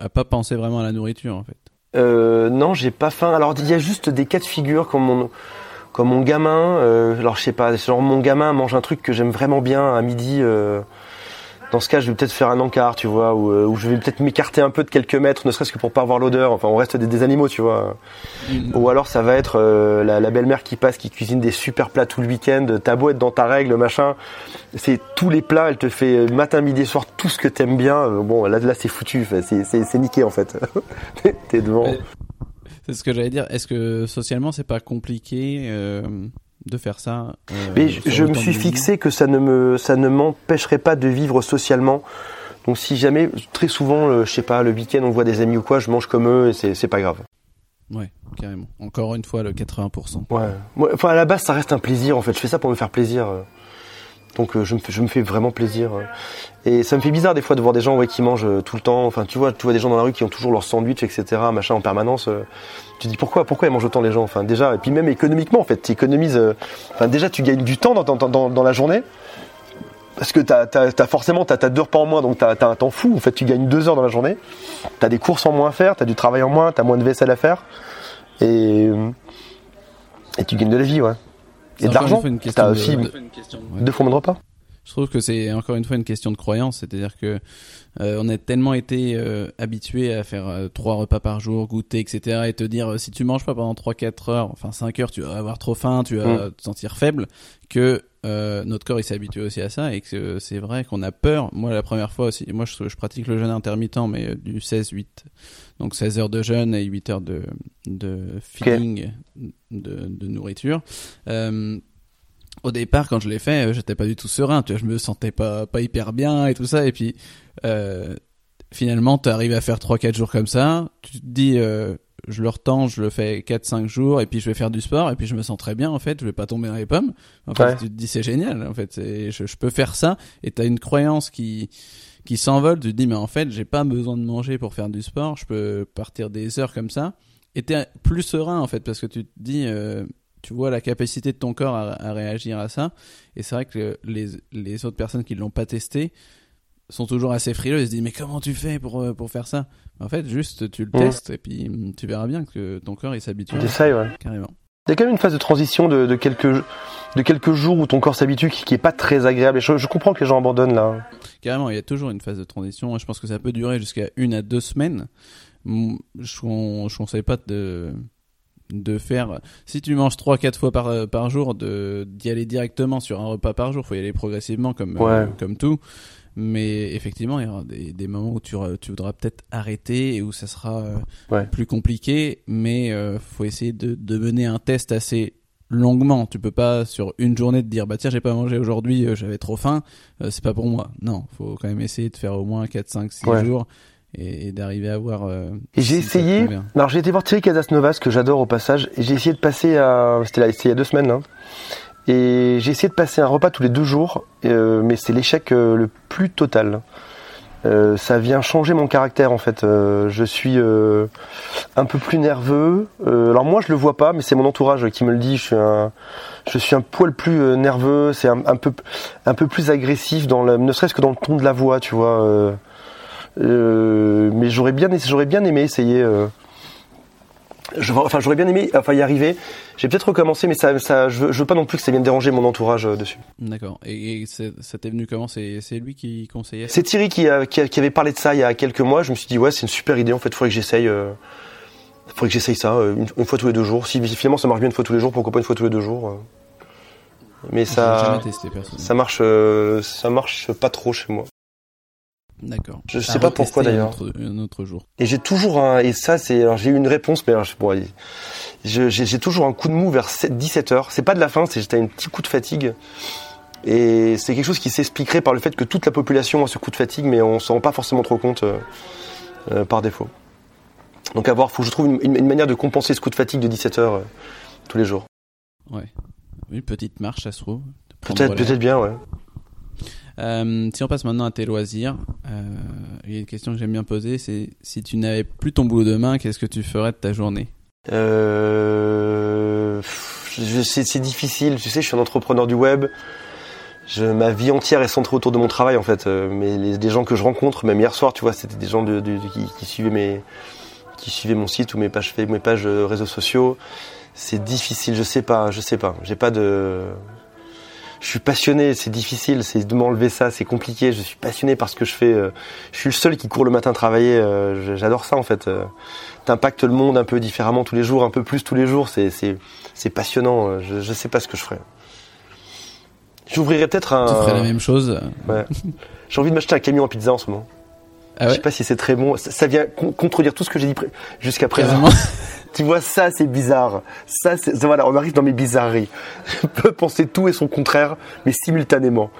à, pas penser vraiment à la nourriture en fait? Euh, Non, j'ai pas faim. Alors il y a juste des cas de figure comme mon comme mon gamin. Euh, alors je sais pas, genre mon gamin mange un truc que j'aime vraiment bien à midi. Euh, dans ce cas, je vais peut-être faire un encart, tu vois, ou, euh, je vais peut-être m'écarter un peu de quelques mètres, ne serait-ce que pour pas avoir l'odeur. Enfin, on reste des, animaux, tu vois. Mm. Ou alors, ça va être euh, la, belle-mère qui passe, qui cuisine des super plats tout le week-end. T'as beau être dans ta règle, machin, c'est tous les plats. Elle te fait euh, matin, midi, soir tout ce que t'aimes bien. Bon, là, là, c'est foutu. C'est niqué en fait. T'es devant. C'est ce que j'allais dire. Est-ce que socialement, c'est pas compliqué de faire ça. Euh, Mais je, me suis fixé que ça ne me, ça ne m'empêcherait pas de vivre socialement. Donc si jamais, très souvent, je sais pas, le week-end on voit des amis ou quoi, je mange comme eux et c'est pas grave. Ouais, carrément. Encore une fois, le 80%. Ouais. Enfin, à la base, ça reste un plaisir en fait. Je fais ça pour me faire plaisir. Donc euh, je me, fais, vraiment plaisir. Et ça me fait bizarre des fois de voir des gens ouais, qui mangent euh, tout le temps. Enfin, tu vois, tu vois des gens dans la rue qui ont toujours leur sandwich, etc., machin en permanence. Euh. Tu dis pourquoi, pourquoi ils mangent autant les gens? Enfin, et puis même économiquement, en fait, tu économises. Déjà, tu gagnes du temps dans, la journée. Parce que t'as, as, forcément t'as, as deux repas en moins, donc t'as, as un temps fou. En fait, tu gagnes deux heures dans la journée. T'as des courses en moins à faire, t'as du travail en moins, t'as moins de vaisselle à faire, et et tu gagnes de la vie, ouais. Et de l'argent. T'as aussi deux fois moins de repas. Je trouve que c'est encore une fois une question de croyance, c'est-à-dire que euh, on a tellement été euh, habitué à faire euh, trois repas par jour, goûter, etc. et te dire si tu manges pas pendant 3-4 heures, enfin 5 heures, tu vas avoir trop faim, tu vas Mm. te sentir faible, que notre corps il s'est habitué aussi à ça et que c'est vrai qu'on a peur. Moi la première fois aussi, moi je, je pratique le jeûne intermittent mais du 16-8, donc 16 heures de jeûne et 8 heures de, de feeding de, de nourriture. Euh, au départ, quand je l'ai fait, euh, j'étais pas du tout serein. Tu vois, je me sentais pas pas hyper bien et tout ça. Et puis euh, finalement, tu arrives à faire 3-4 jours comme ça. Tu te dis, euh, je le retends, je le fais 4-5 jours, et puis je vais faire du sport, et puis je me sens très bien. En fait, je vais pas tomber dans les pommes. En fait, tu te dis c'est génial. En fait, je, je peux faire ça. Et t'as une croyance qui qui s'envole. Tu te dis mais en fait, j'ai pas besoin de manger pour faire du sport. Je peux partir des heures comme ça. Et t'es plus serein en fait parce que tu te dis euh, tu vois la capacité de ton corps à, à réagir à ça. Et c'est vrai que les, les autres personnes qui l'ont pas testé sont toujours assez frileux. Ils se disent mais comment tu fais pour euh, pour faire ça? En fait, juste tu le Mm. testes et puis mm, tu verras bien que ton corps il s'habitue T'essayes, ouais. carrément. Il y a quand même une phase de transition de, de quelques de quelques jours où ton corps s'habitue qui, qui est pas très agréable. Et je, je comprends que les gens abandonnent là. Carrément, il y a toujours une phase de transition. Je pense que ça peut durer jusqu'à une à deux semaines. Je, con- je conseille pas de de faire si tu manges trois quatre fois par par jour de d'y aller directement sur un repas par jour faut y aller progressivement comme euh, comme tout mais effectivement il y aura des, des moments où tu, tu voudras peut-être arrêter et où ça sera euh, Ouais. plus compliqué mais euh, faut essayer de, de mener un test assez longuement tu peux pas sur une journée te dire bah tiens j'ai pas mangé aujourd'hui euh, j'avais trop faim c'est pas pour moi non faut quand même essayer de faire au moins 4 5 6 Ouais. jours et, et d'arriver à voir Et j'ai essayé. Alors j'ai été voir Thierry Casasnovas que j'adore au passage. Et j'ai essayé de passer à. C'était là, il y a deux semaines. Hein. Et j'ai essayé de passer un repas tous les deux jours. euh, mais c'est l'échec euh, le plus total. Euh, ça vient changer mon caractère en fait. Euh, je suis euh, un peu plus nerveux. Euh, alors moi je le vois pas, mais c'est mon entourage qui me le dit. Je suis un, je suis un poil plus nerveux. C'est un, peu, un peu plus agressif dans le, ne serait-ce que dans le ton de la voix, tu vois. Mais j'aurais bien, j'aurais bien aimé essayer. Je, enfin, j'aurais bien aimé, enfin, y arriver. J'ai peut-être recommencé, mais ça, ça, je, veux- je veux pas non plus que ça vienne déranger mon entourage euh, dessus. D'accord. Et, et c'est- ça t'est venu comment? C'est lui qui conseillait C'est Thierry qui, a- qui, a- qui avait parlé de ça il y a quelques mois. Je me suis dit, ouais, c'est une super idée. En fait, faudrait que j'essaye. Euh, faudrait que j'essaye ça euh, une, une fois tous les deux jours. Si finalement ça marche bien une fois tous les jours, pourquoi pas une fois tous les deux jours euh. Mais ça, testé ça marche, ça marche pas trop chez moi. D'accord. Je sais À pas pourquoi, d'ailleurs. Un autre, un autre jour. Et j'ai toujours un, et ça c'est, alors j'ai eu une réponse, mais alors, je- bon, j'ai toujours un coup de mou vers 7 17 heures. C'est pas de la faim, c'est juste un petit coup de fatigue. Et c'est quelque chose qui s'expliquerait par le fait que toute la population a ce coup de fatigue, mais on s'en rend pas forcément trop compte euh, euh, par défaut. Donc à voir, faut que je trouve une, une- une manière de compenser ce coup de fatigue de 17 heures euh, tous les jours. Ouais. Une petite marche, ça se trouve. Peut-être, peut-être bien, ouais. Euh, si on passe maintenant à tes loisirs, euh, il y a une question que j'aime bien poser, c'est si tu n'avais plus ton boulot demain, qu'est-ce que tu ferais de ta journée? Euh, c'est difficile, tu sais, je suis un entrepreneur du web. Ma vie entière est centrée autour de mon travail en fait. Mais les, gens que je rencontre, même hier soir, tu vois, c'était des gens qui, suivaient mon site ou mes pages, mes pages réseaux sociaux. C'est difficile, je sais pas, je sais pas. J'ai pas de, je suis passionné, c'est difficile, c'est de m'enlever ça, c'est compliqué. Je suis passionné par ce que je fais. euh, Je suis le seul qui court le matin travailler. euh, J'adore ça en fait. euh, T'impactes le monde un peu différemment tous les jours, un peu plus tous les jours. C'est passionnant. Je je sais pas ce que je ferais. J'ouvrirais peut-être un. Tu ferais la même chose Ouais. J'ai envie de m'acheter un camion à pizza en ce moment. Ah Je ouais sais pas si c'est très bon. Ça, ça vient con- contredire tout ce que j'ai dit jusqu'à présent. Tu vois, ça c'est bizarre. Ça, c'est voilà, on arrive dans mes bizarreries. Je peux penser tout et son contraire, mais simultanément.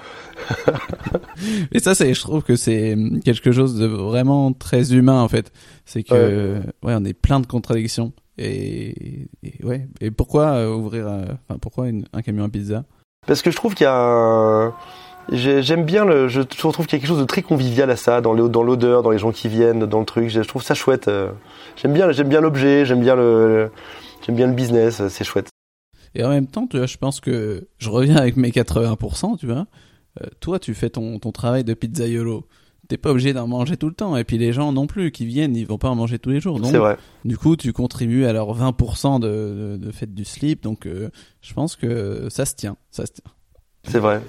Et ça, c'est, je trouve que c'est quelque chose de vraiment très humain en fait. C'est que ouais. on est plein de contradictions. Et, et ouais. Et pourquoi euh, ouvrir, euh, enfin pourquoi une- un camion à pizza? Parce que je trouve qu'il y a un... j'ai- J'aime bien le, je trouve qu'il y a quelque chose de très convivial à ça, dans l'odeur, dans les gens qui viennent, dans le truc. Je trouve ça chouette. euh. J'aime bien, j'aime bien l'objet, j'aime bien le, j'aime bien le business, c'est chouette. Et en même temps, tu vois, je pense que je reviens avec mes 80%, tu vois. Euh, toi, tu fais ton, ton travail de pizzaiolo. T'es pas obligé d'en manger tout le temps. Et puis les gens non plus qui viennent, ils vont pas en manger tous les jours. Donc, C'est vrai. du coup, tu contribues à leur 20% de, de, de fête du slip. Donc, euh, je pense que ça se tient. Ça se tient. C'est vrai.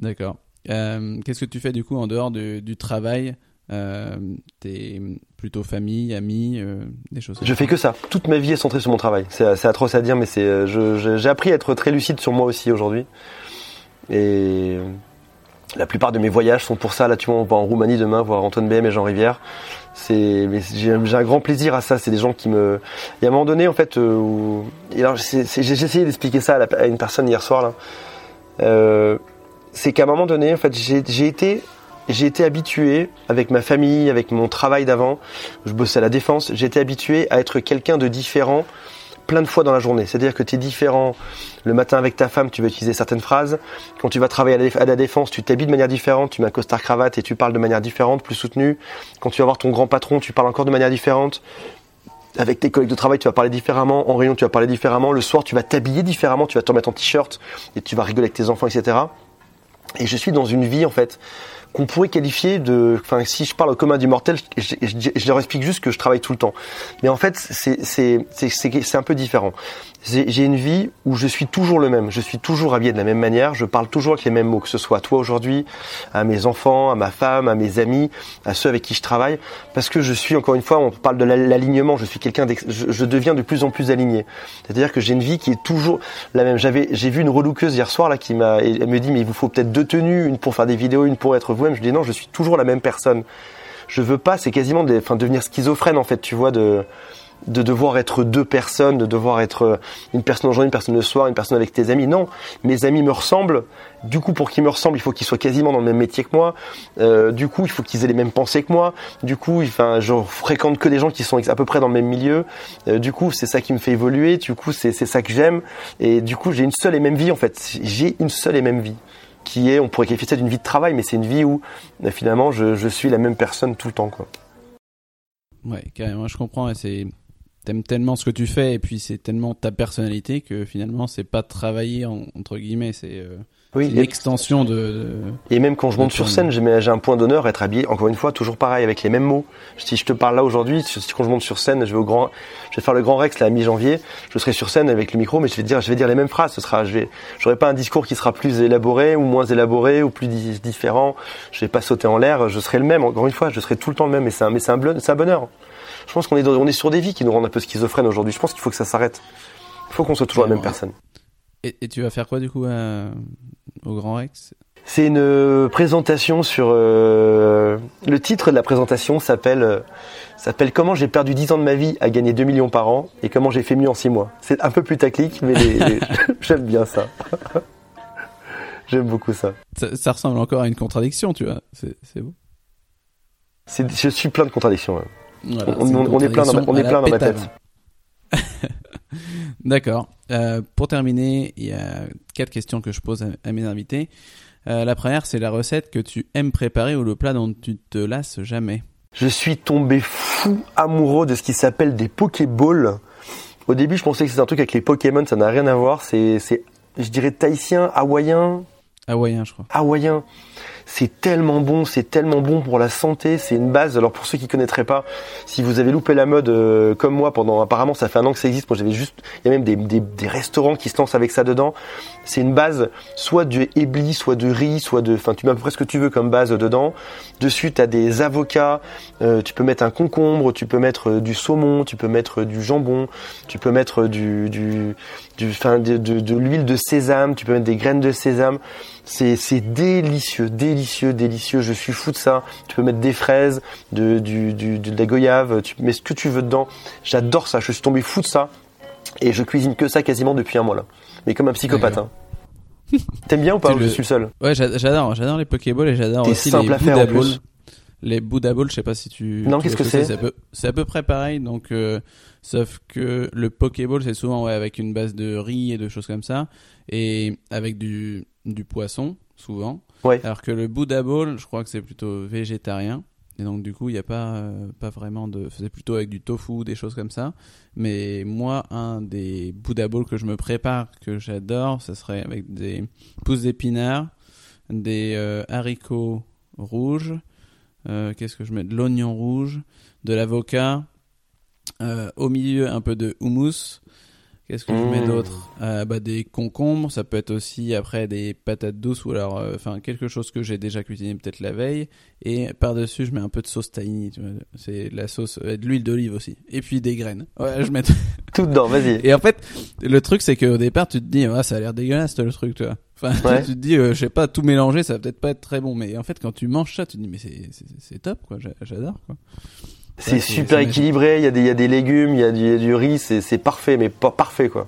D'accord. Qu'est-ce que tu fais du coup en dehors du, du travail T'es plutôt famille, amis, des choses. Je fais que ça. Toute ma vie est centrée sur mon travail. C'est atroce à dire, mais c'est. J'ai appris à être très lucide sur moi aussi aujourd'hui. Et la plupart de mes voyages sont pour ça. Là, tu vois, on va en Roumanie demain voir Antoine BM et Jean Rivière. C'est, j'ai un grand plaisir à ça. C'est des gens qui me. Il y a un moment donné, en fait, euh, où... alors j'ai essayé d'expliquer ça à, une personne hier soir là. Euh, c'est qu'à un moment donné, en fait, j'ai été, j'ai été habitué avec ma famille, avec mon travail d'avant. Je bossais à la défense. J'ai été habitué à être quelqu'un de différent plein de fois dans la journée. C'est-à-dire que tu es différent le matin avec ta femme, tu vas utiliser certaines phrases. Quand tu vas travailler à la défense, tu t'habilles de manière différente, tu mets un costard cravate et tu parles de manière différente, plus soutenue. Quand tu vas voir ton grand patron, tu parles encore de manière différente. Avec tes collègues de travail, tu vas parler différemment. En réunion, tu vas parler différemment. Le soir, tu vas t'habiller différemment. Tu vas te mettre en t-shirt et tu vas rigoler avec tes enfants, etc. Et je suis dans une vie, en fait, qu'on pourrait qualifier de, enfin, si je parle au commun du mortel, je, leur explique juste que je travaille tout le temps. Mais en fait, c'est c'est c'est un peu différent j'ai une vie où je suis toujours le même, je suis toujours habillé de la même manière, je parle toujours avec les mêmes mots, que ce soit à toi aujourd'hui, à mes enfants, à ma femme, à mes amis, à ceux avec qui je travaille, parce que je suis, encore une fois, on parle de l'alignement, je suis quelqu'un, je, je, deviens de plus en plus aligné. C'est-à-dire que j'ai une vie qui est toujours la même. J'avais, j'ai vu une relookeuse hier soir là qui m'a, elle me dit mais il vous faut peut-être deux tenues, une pour faire des vidéos, une pour être vous-même. Je dis non, je suis toujours la même personne. Je veux pas, c'est quasiment des, enfin devenir schizophrène en fait, tu vois de de devoir être deux personnes, de devoir être euh, une personne aujourd'hui, une personne le soir, une personne avec tes amis. Non, mes amis me ressemblent. Du coup, pour qu'ils me ressemblent, il faut qu'ils soient quasiment dans le même métier que moi. Euh, du coup, il faut qu'ils aient les mêmes pensées que moi. Du coup, enfin, je fréquente que des gens qui sont à peu près dans le même milieu. Euh, du coup, c'est ça qui me fait évoluer. Du coup, c'est ça que j'aime. Et du coup, j'ai une seule et même vie en fait. J'ai une seule et même vie qui est, on pourrait qualifier ça d'une vie de travail, mais c'est une vie où finalement je, je, suis la même personne tout le temps, quoi. Ouais, carrément, je comprends. Et c'est t'aimes tellement ce que tu fais et puis c'est tellement ta personnalité que finalement c'est pas travailler entre guillemets c'est euh, oui, l'extension de, et même quand je monte sur scène j'ai un point d'honneur être habillé encore une fois toujours pareil avec les mêmes mots. Si je te parle là aujourd'hui quand je monte sur scène je vais au grand je vais faire le grand Rex à mi-janvier je serai sur scène avec le micro mais je vais dire je vais dire les mêmes phrases. Ce sera je vais j'aurai pas un discours qui sera plus élaboré ou moins élaboré ou plus différent. Je vais pas sauter en l'air je serai le même. Encore une fois je serai tout le temps le même et c'est un mais c'est un, un bonheur je pense qu'on est, on est sur des vies qui nous rendent un peu schizophrènes aujourd'hui. Je pense qu'il faut que ça s'arrête. Il faut qu'on soit toujours la même personne. Et, tu vas faire quoi du coup au Grand Rex? C'est une euh, présentation sur. Euh, le titre de la présentation s'appelle euh, s'appelle Comment j'ai perdu 10 ans de ma vie à gagner 2 millions par an et comment j'ai fait mieux en 6 mois. C'est un peu plus taclique, mais j'aime bien ça. j'aime beaucoup ça. ça. ressemble encore à une contradiction, tu vois. C'est beau. Je suis plein de contradictions on, est plein dans, on est plein dans ma tête. D'accord. Euh, pour terminer, il y a quatre questions que je pose à, mes invités. Euh, la première, c'est la recette que tu aimes préparer ou le plat dont tu te lasses jamais? Je suis tombé fou amoureux de ce qui s'appelle des Pokéballs. Au début, je pensais que c'était un truc avec les Pokémon, ça n'a rien à voir. C'est, je dirais, tahitien, hawaïen. Hawaïen, je crois. Hawaïen c'est tellement bon, c'est tellement bon pour la santé, c'est une base. Alors pour ceux qui connaîtraient pas, si vous avez loupé la mode euh, comme moi pendant apparemment ça fait un an que ça existe, moi j'avais juste, il y a même des, des, des, restaurants qui se lancent avec ça dedans. C'est une base soit de éblis, soit de riz, soit de, enfin tu mets à peu près ce que tu veux comme base dedans. Dessus tu as des avocats, euh, tu peux mettre un concombre, tu peux mettre euh, du saumon, tu peux mettre du jambon, tu peux mettre du, du, de, l'huile de sésame, tu peux mettre des graines de sésame. C'est délicieux, délicieux, délicieux. Je suis fou de ça. Tu peux mettre des fraises, de, du, de la goyave, tu mets ce que tu veux dedans. J'adore ça. Je suis tombé fou de ça. Et je cuisine que ça quasiment depuis un mois là. Mais comme un psychopathe. Hein. T'aimes bien ou pas Je suis le seul. Ouais, j'adore. J'adore les Pokéballs et j'adore aussi les Buddha Balls. Les Buddha Balls, je sais pas si tu. Non, qu'est-ce que c'est C'est? À, peu près pareil. Donc, euh, sauf que le Pokéball, c'est souvent ouais, avec une base de riz et de choses comme ça, et avec du du poisson, souvent. Alors que le Buddha Bowl, je crois que c'est plutôt végétarien. Et donc, du coup, il n'y a pas, euh, pas vraiment de. C'est plutôt avec du tofu, des choses comme ça. Mais moi, un des Buddha Bowls que je me prépare, que j'adore, ce serait avec des pousses d'épinards, des euh, haricots rouges. Euh, qu'est-ce que je mets? De l'oignon rouge, de l'avocat. au milieu, un peu de houmous. Qu'est-ce que je mets Mmh. d'autre Euh, Bah des concombres, ça peut être aussi après des patates douces ou alors euh, enfin quelque chose que j'ai déjà cuisiné peut-être la veille et par dessus je mets un peu de sauce tahini. C'est de la sauce et de l'huile d'olive aussi et puis des graines. Ouais, je mets Tout dedans, vas-y. Et en fait, le truc c'est qu'au départ tu te dis ah ça a l'air dégueulasse le truc, tu vois. Enfin, Ouais. tu te dis euh, je sais pas tout mélanger, ça va peut-être pas être très bon mais en fait quand tu manges ça, tu te dis mais c'est top quoi, j'a- j'adore quoi. C'est super équilibré, il y, a des- il y a des légumes, il y, a du- y a du riz, c'est c'est parfait, mais pas parfait quoi.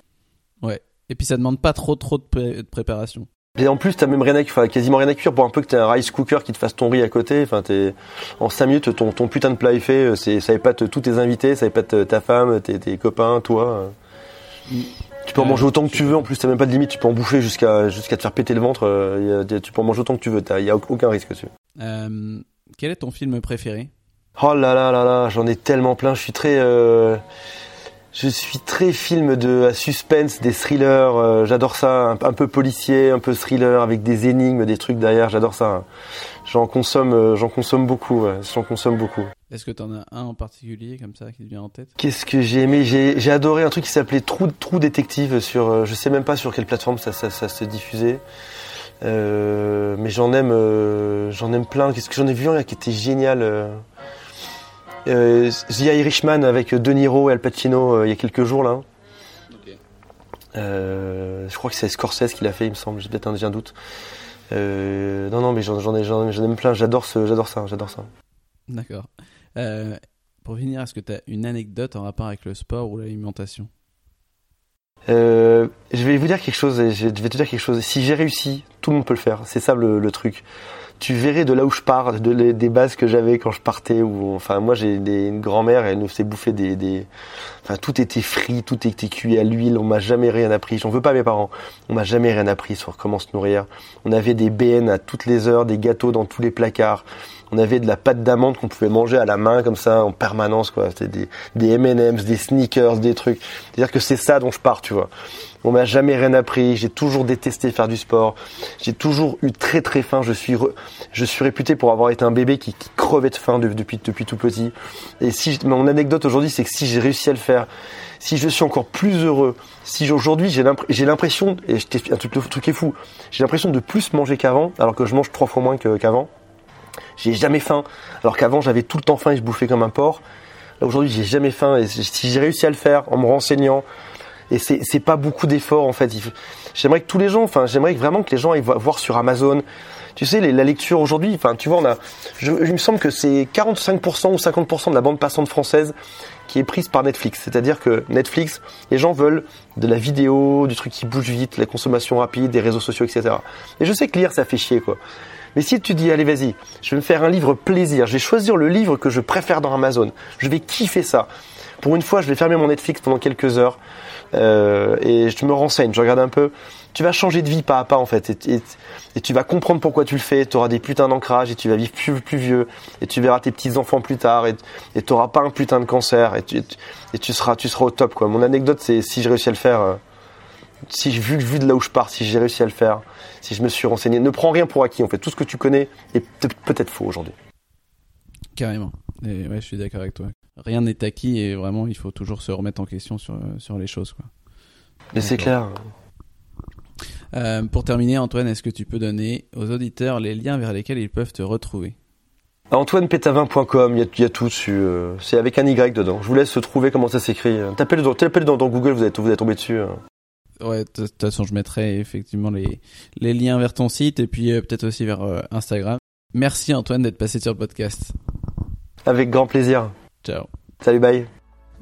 Ouais. Et puis ça demande pas trop trop de, pré- de préparation. Et en plus, t'as même rien à, enfin, quasiment rien à cuire pour un peu que t'aies un rice cooker qui te fasse ton riz à côté. Enfin, t'es en 5 minutes, ton, ton putain de plat est fait. C'est, ça épate tous tes invités, ça épate ta femme, tes, tes copains, toi. Mm. Tu peux en manger autant que tu veux. En plus, t'as même pas de limite. Tu peux en bouffer jusqu'à jusqu'à te faire péter le ventre. euh, tu peux en manger autant que tu veux. Il y a aucun risque dessus. Euh, quel est ton film préféré? Oh là là là là, j'en ai tellement plein. Je suis très, euh, je suis très film de à suspense, des thrillers. euh, j'adore ça, un, un peu policier, un peu thriller avec des énigmes, des trucs derrière. J'adore ça. J'en consomme, euh, j'en consomme beaucoup. ouais, j'en consomme beaucoup. Est-ce que t'en as un en particulier comme ça qui te vient en tête? Qu'est-ce que j'ai aimé? J'ai j'ai adoré un truc qui s'appelait Trou, Trou Détective sur, euh, je sais même pas sur quelle plateforme ça, ça, ça se diffusait. Euh, mais j'en aime, j'en aime plein. Qu'est-ce que j'en ai vu un là, qui était génial euh, The Irishman avec De Niro et Al Pacino euh, il y a quelques jours là. Euh, je crois que c'est Scorsese qui l'a fait, il me semble. J'ai peut-être un, un doute. Euh, non non, mais j'en j'en ai, j'en j'en aime plein. J'adore ce, j'adore ça, j'adore ça. D'accord. Euh, pour finir, est-ce que t'as une anecdote en rapport avec le sport ou l'alimentation? Euh, je vais vous dire quelque chose, je je vais te dire quelque chose. Si j'ai réussi, tout le monde peut le faire. C'est ça le, le truc. Tu verrais de là où je pars, de, des bases que j'avais quand je partais. Ou enfin, moi j'ai une grand-mère, elle nous faisait bouffer des, des, enfin tout était frit, tout était cuit à l'huile. On m'a jamais rien appris. J'en veux pas mes parents. On m'a jamais rien appris sur comment se nourrir. On avait des BN à toutes les heures, des gâteaux dans tous les placards. On avait de la pâte d'amande qu'on pouvait manger à la main comme ça en permanence quoi. C'était des, des M&M's, des sneakers, des trucs. C'est-à-dire que c'est ça dont je pars, tu vois. On m'a jamais rien appris. J'ai toujours détesté faire du sport. J'ai toujours eu très très faim. Je suis je suis réputé pour avoir été un bébé qui, crevait de faim de- depuis depuis tout petit. Et si mon anecdote aujourd'hui, c'est que si j'ai réussi à le faire, si je suis encore plus heureux, si aujourd'hui j'ai l'impr- j'ai l'impression et je un truc, un truc est fou, j'ai l'impression de plus manger qu'avant, alors que je mange trois fois moins qu'avant. J'ai jamais faim, alors qu'avant j'avais tout le temps faim et je bouffais comme un porc. Aujourd'hui j'ai jamais faim et si j'ai réussi à le faire en me renseignant, et c'est pas beaucoup d'efforts en fait. J'aimerais que tous les gens, enfin j'aimerais vraiment que les gens aillent vo- voir sur Amazon. Tu sais la lecture aujourd'hui, enfin tu vois on a, je, il me semble que c'est 45% ou 50% de la bande passante française qui est prise par Netflix. C'est-à-dire que Netflix, les gens veulent de la vidéo, du truc qui bouge vite, la consommation rapide, des réseaux sociaux, etc. Et je sais que lire ça fait chier quoi. Mais si tu dis, allez, vas-y, je vais me faire un livre plaisir, je vais choisir le livre que je préfère dans Amazon, je vais kiffer ça. Pour une fois, je vais fermer mon Netflix pendant quelques heures euh, et je me renseigne, je regarde un peu. Tu vas changer de vie pas à pas en fait et, tu vas comprendre pourquoi tu le fais. Tu auras des putains d'ancrage et tu vas vivre plus, vieux et tu verras tes petits enfants plus tard et tu pas un putain de cancer et tu, seras tu seras au top quoi. Mon anecdote c'est si j'ai réussi à le faire. euh, si j'ai vu, vu de là où je pars, si j'ai réussi à le faire, si je me suis renseigné, ne prends rien pour acquis en fait. Tout ce que tu connais est peut- peut-être faux aujourd'hui. Carrément. Et ouais, je suis d'accord avec toi. Rien n'est acquis et vraiment, il faut toujours se remettre en question sur, sur les choses. Quoi. Mais c'est clair. Euh, pour terminer, Antoine, est-ce que tu peux donner aux auditeurs les liens vers lesquels ils peuvent te retrouver? AntoinePétavin.com, il y, a- il y a tout dessus. euh, c'est avec un Y dedans. Je vous laisse trouver comment ça s'écrit. Tapez-le dans, dans, dans Google, vous allez, vous allez tomber dessus. euh. Ouais, de toute façon, je mettrai effectivement les, les liens vers ton site et puis euh, peut-être aussi vers euh, Instagram. Merci Antoine d'être passé sur le podcast. Avec grand plaisir. Ciao. Salut, bye.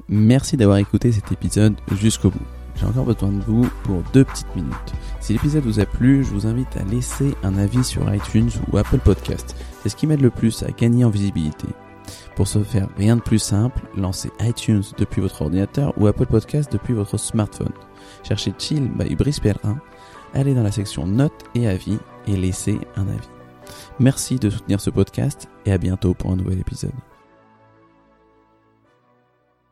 Merci d'avoir écouté cet épisode jusqu'au bout. J'ai encore besoin de vous pour deux petites minutes. Si l'épisode vous a plu, je vous invite à laisser un avis sur iTunes ou Apple Podcast. C'est ce qui m'aide le plus à gagner en visibilité. Pour ce faire, rien de plus simple, lancez iTunes depuis votre ordinateur ou Apple Podcast depuis votre smartphone. Cherchez Chill by Brice Pellerin, allez dans la section notes et avis et laissez un avis. Merci de soutenir ce podcast et à bientôt pour un nouvel épisode.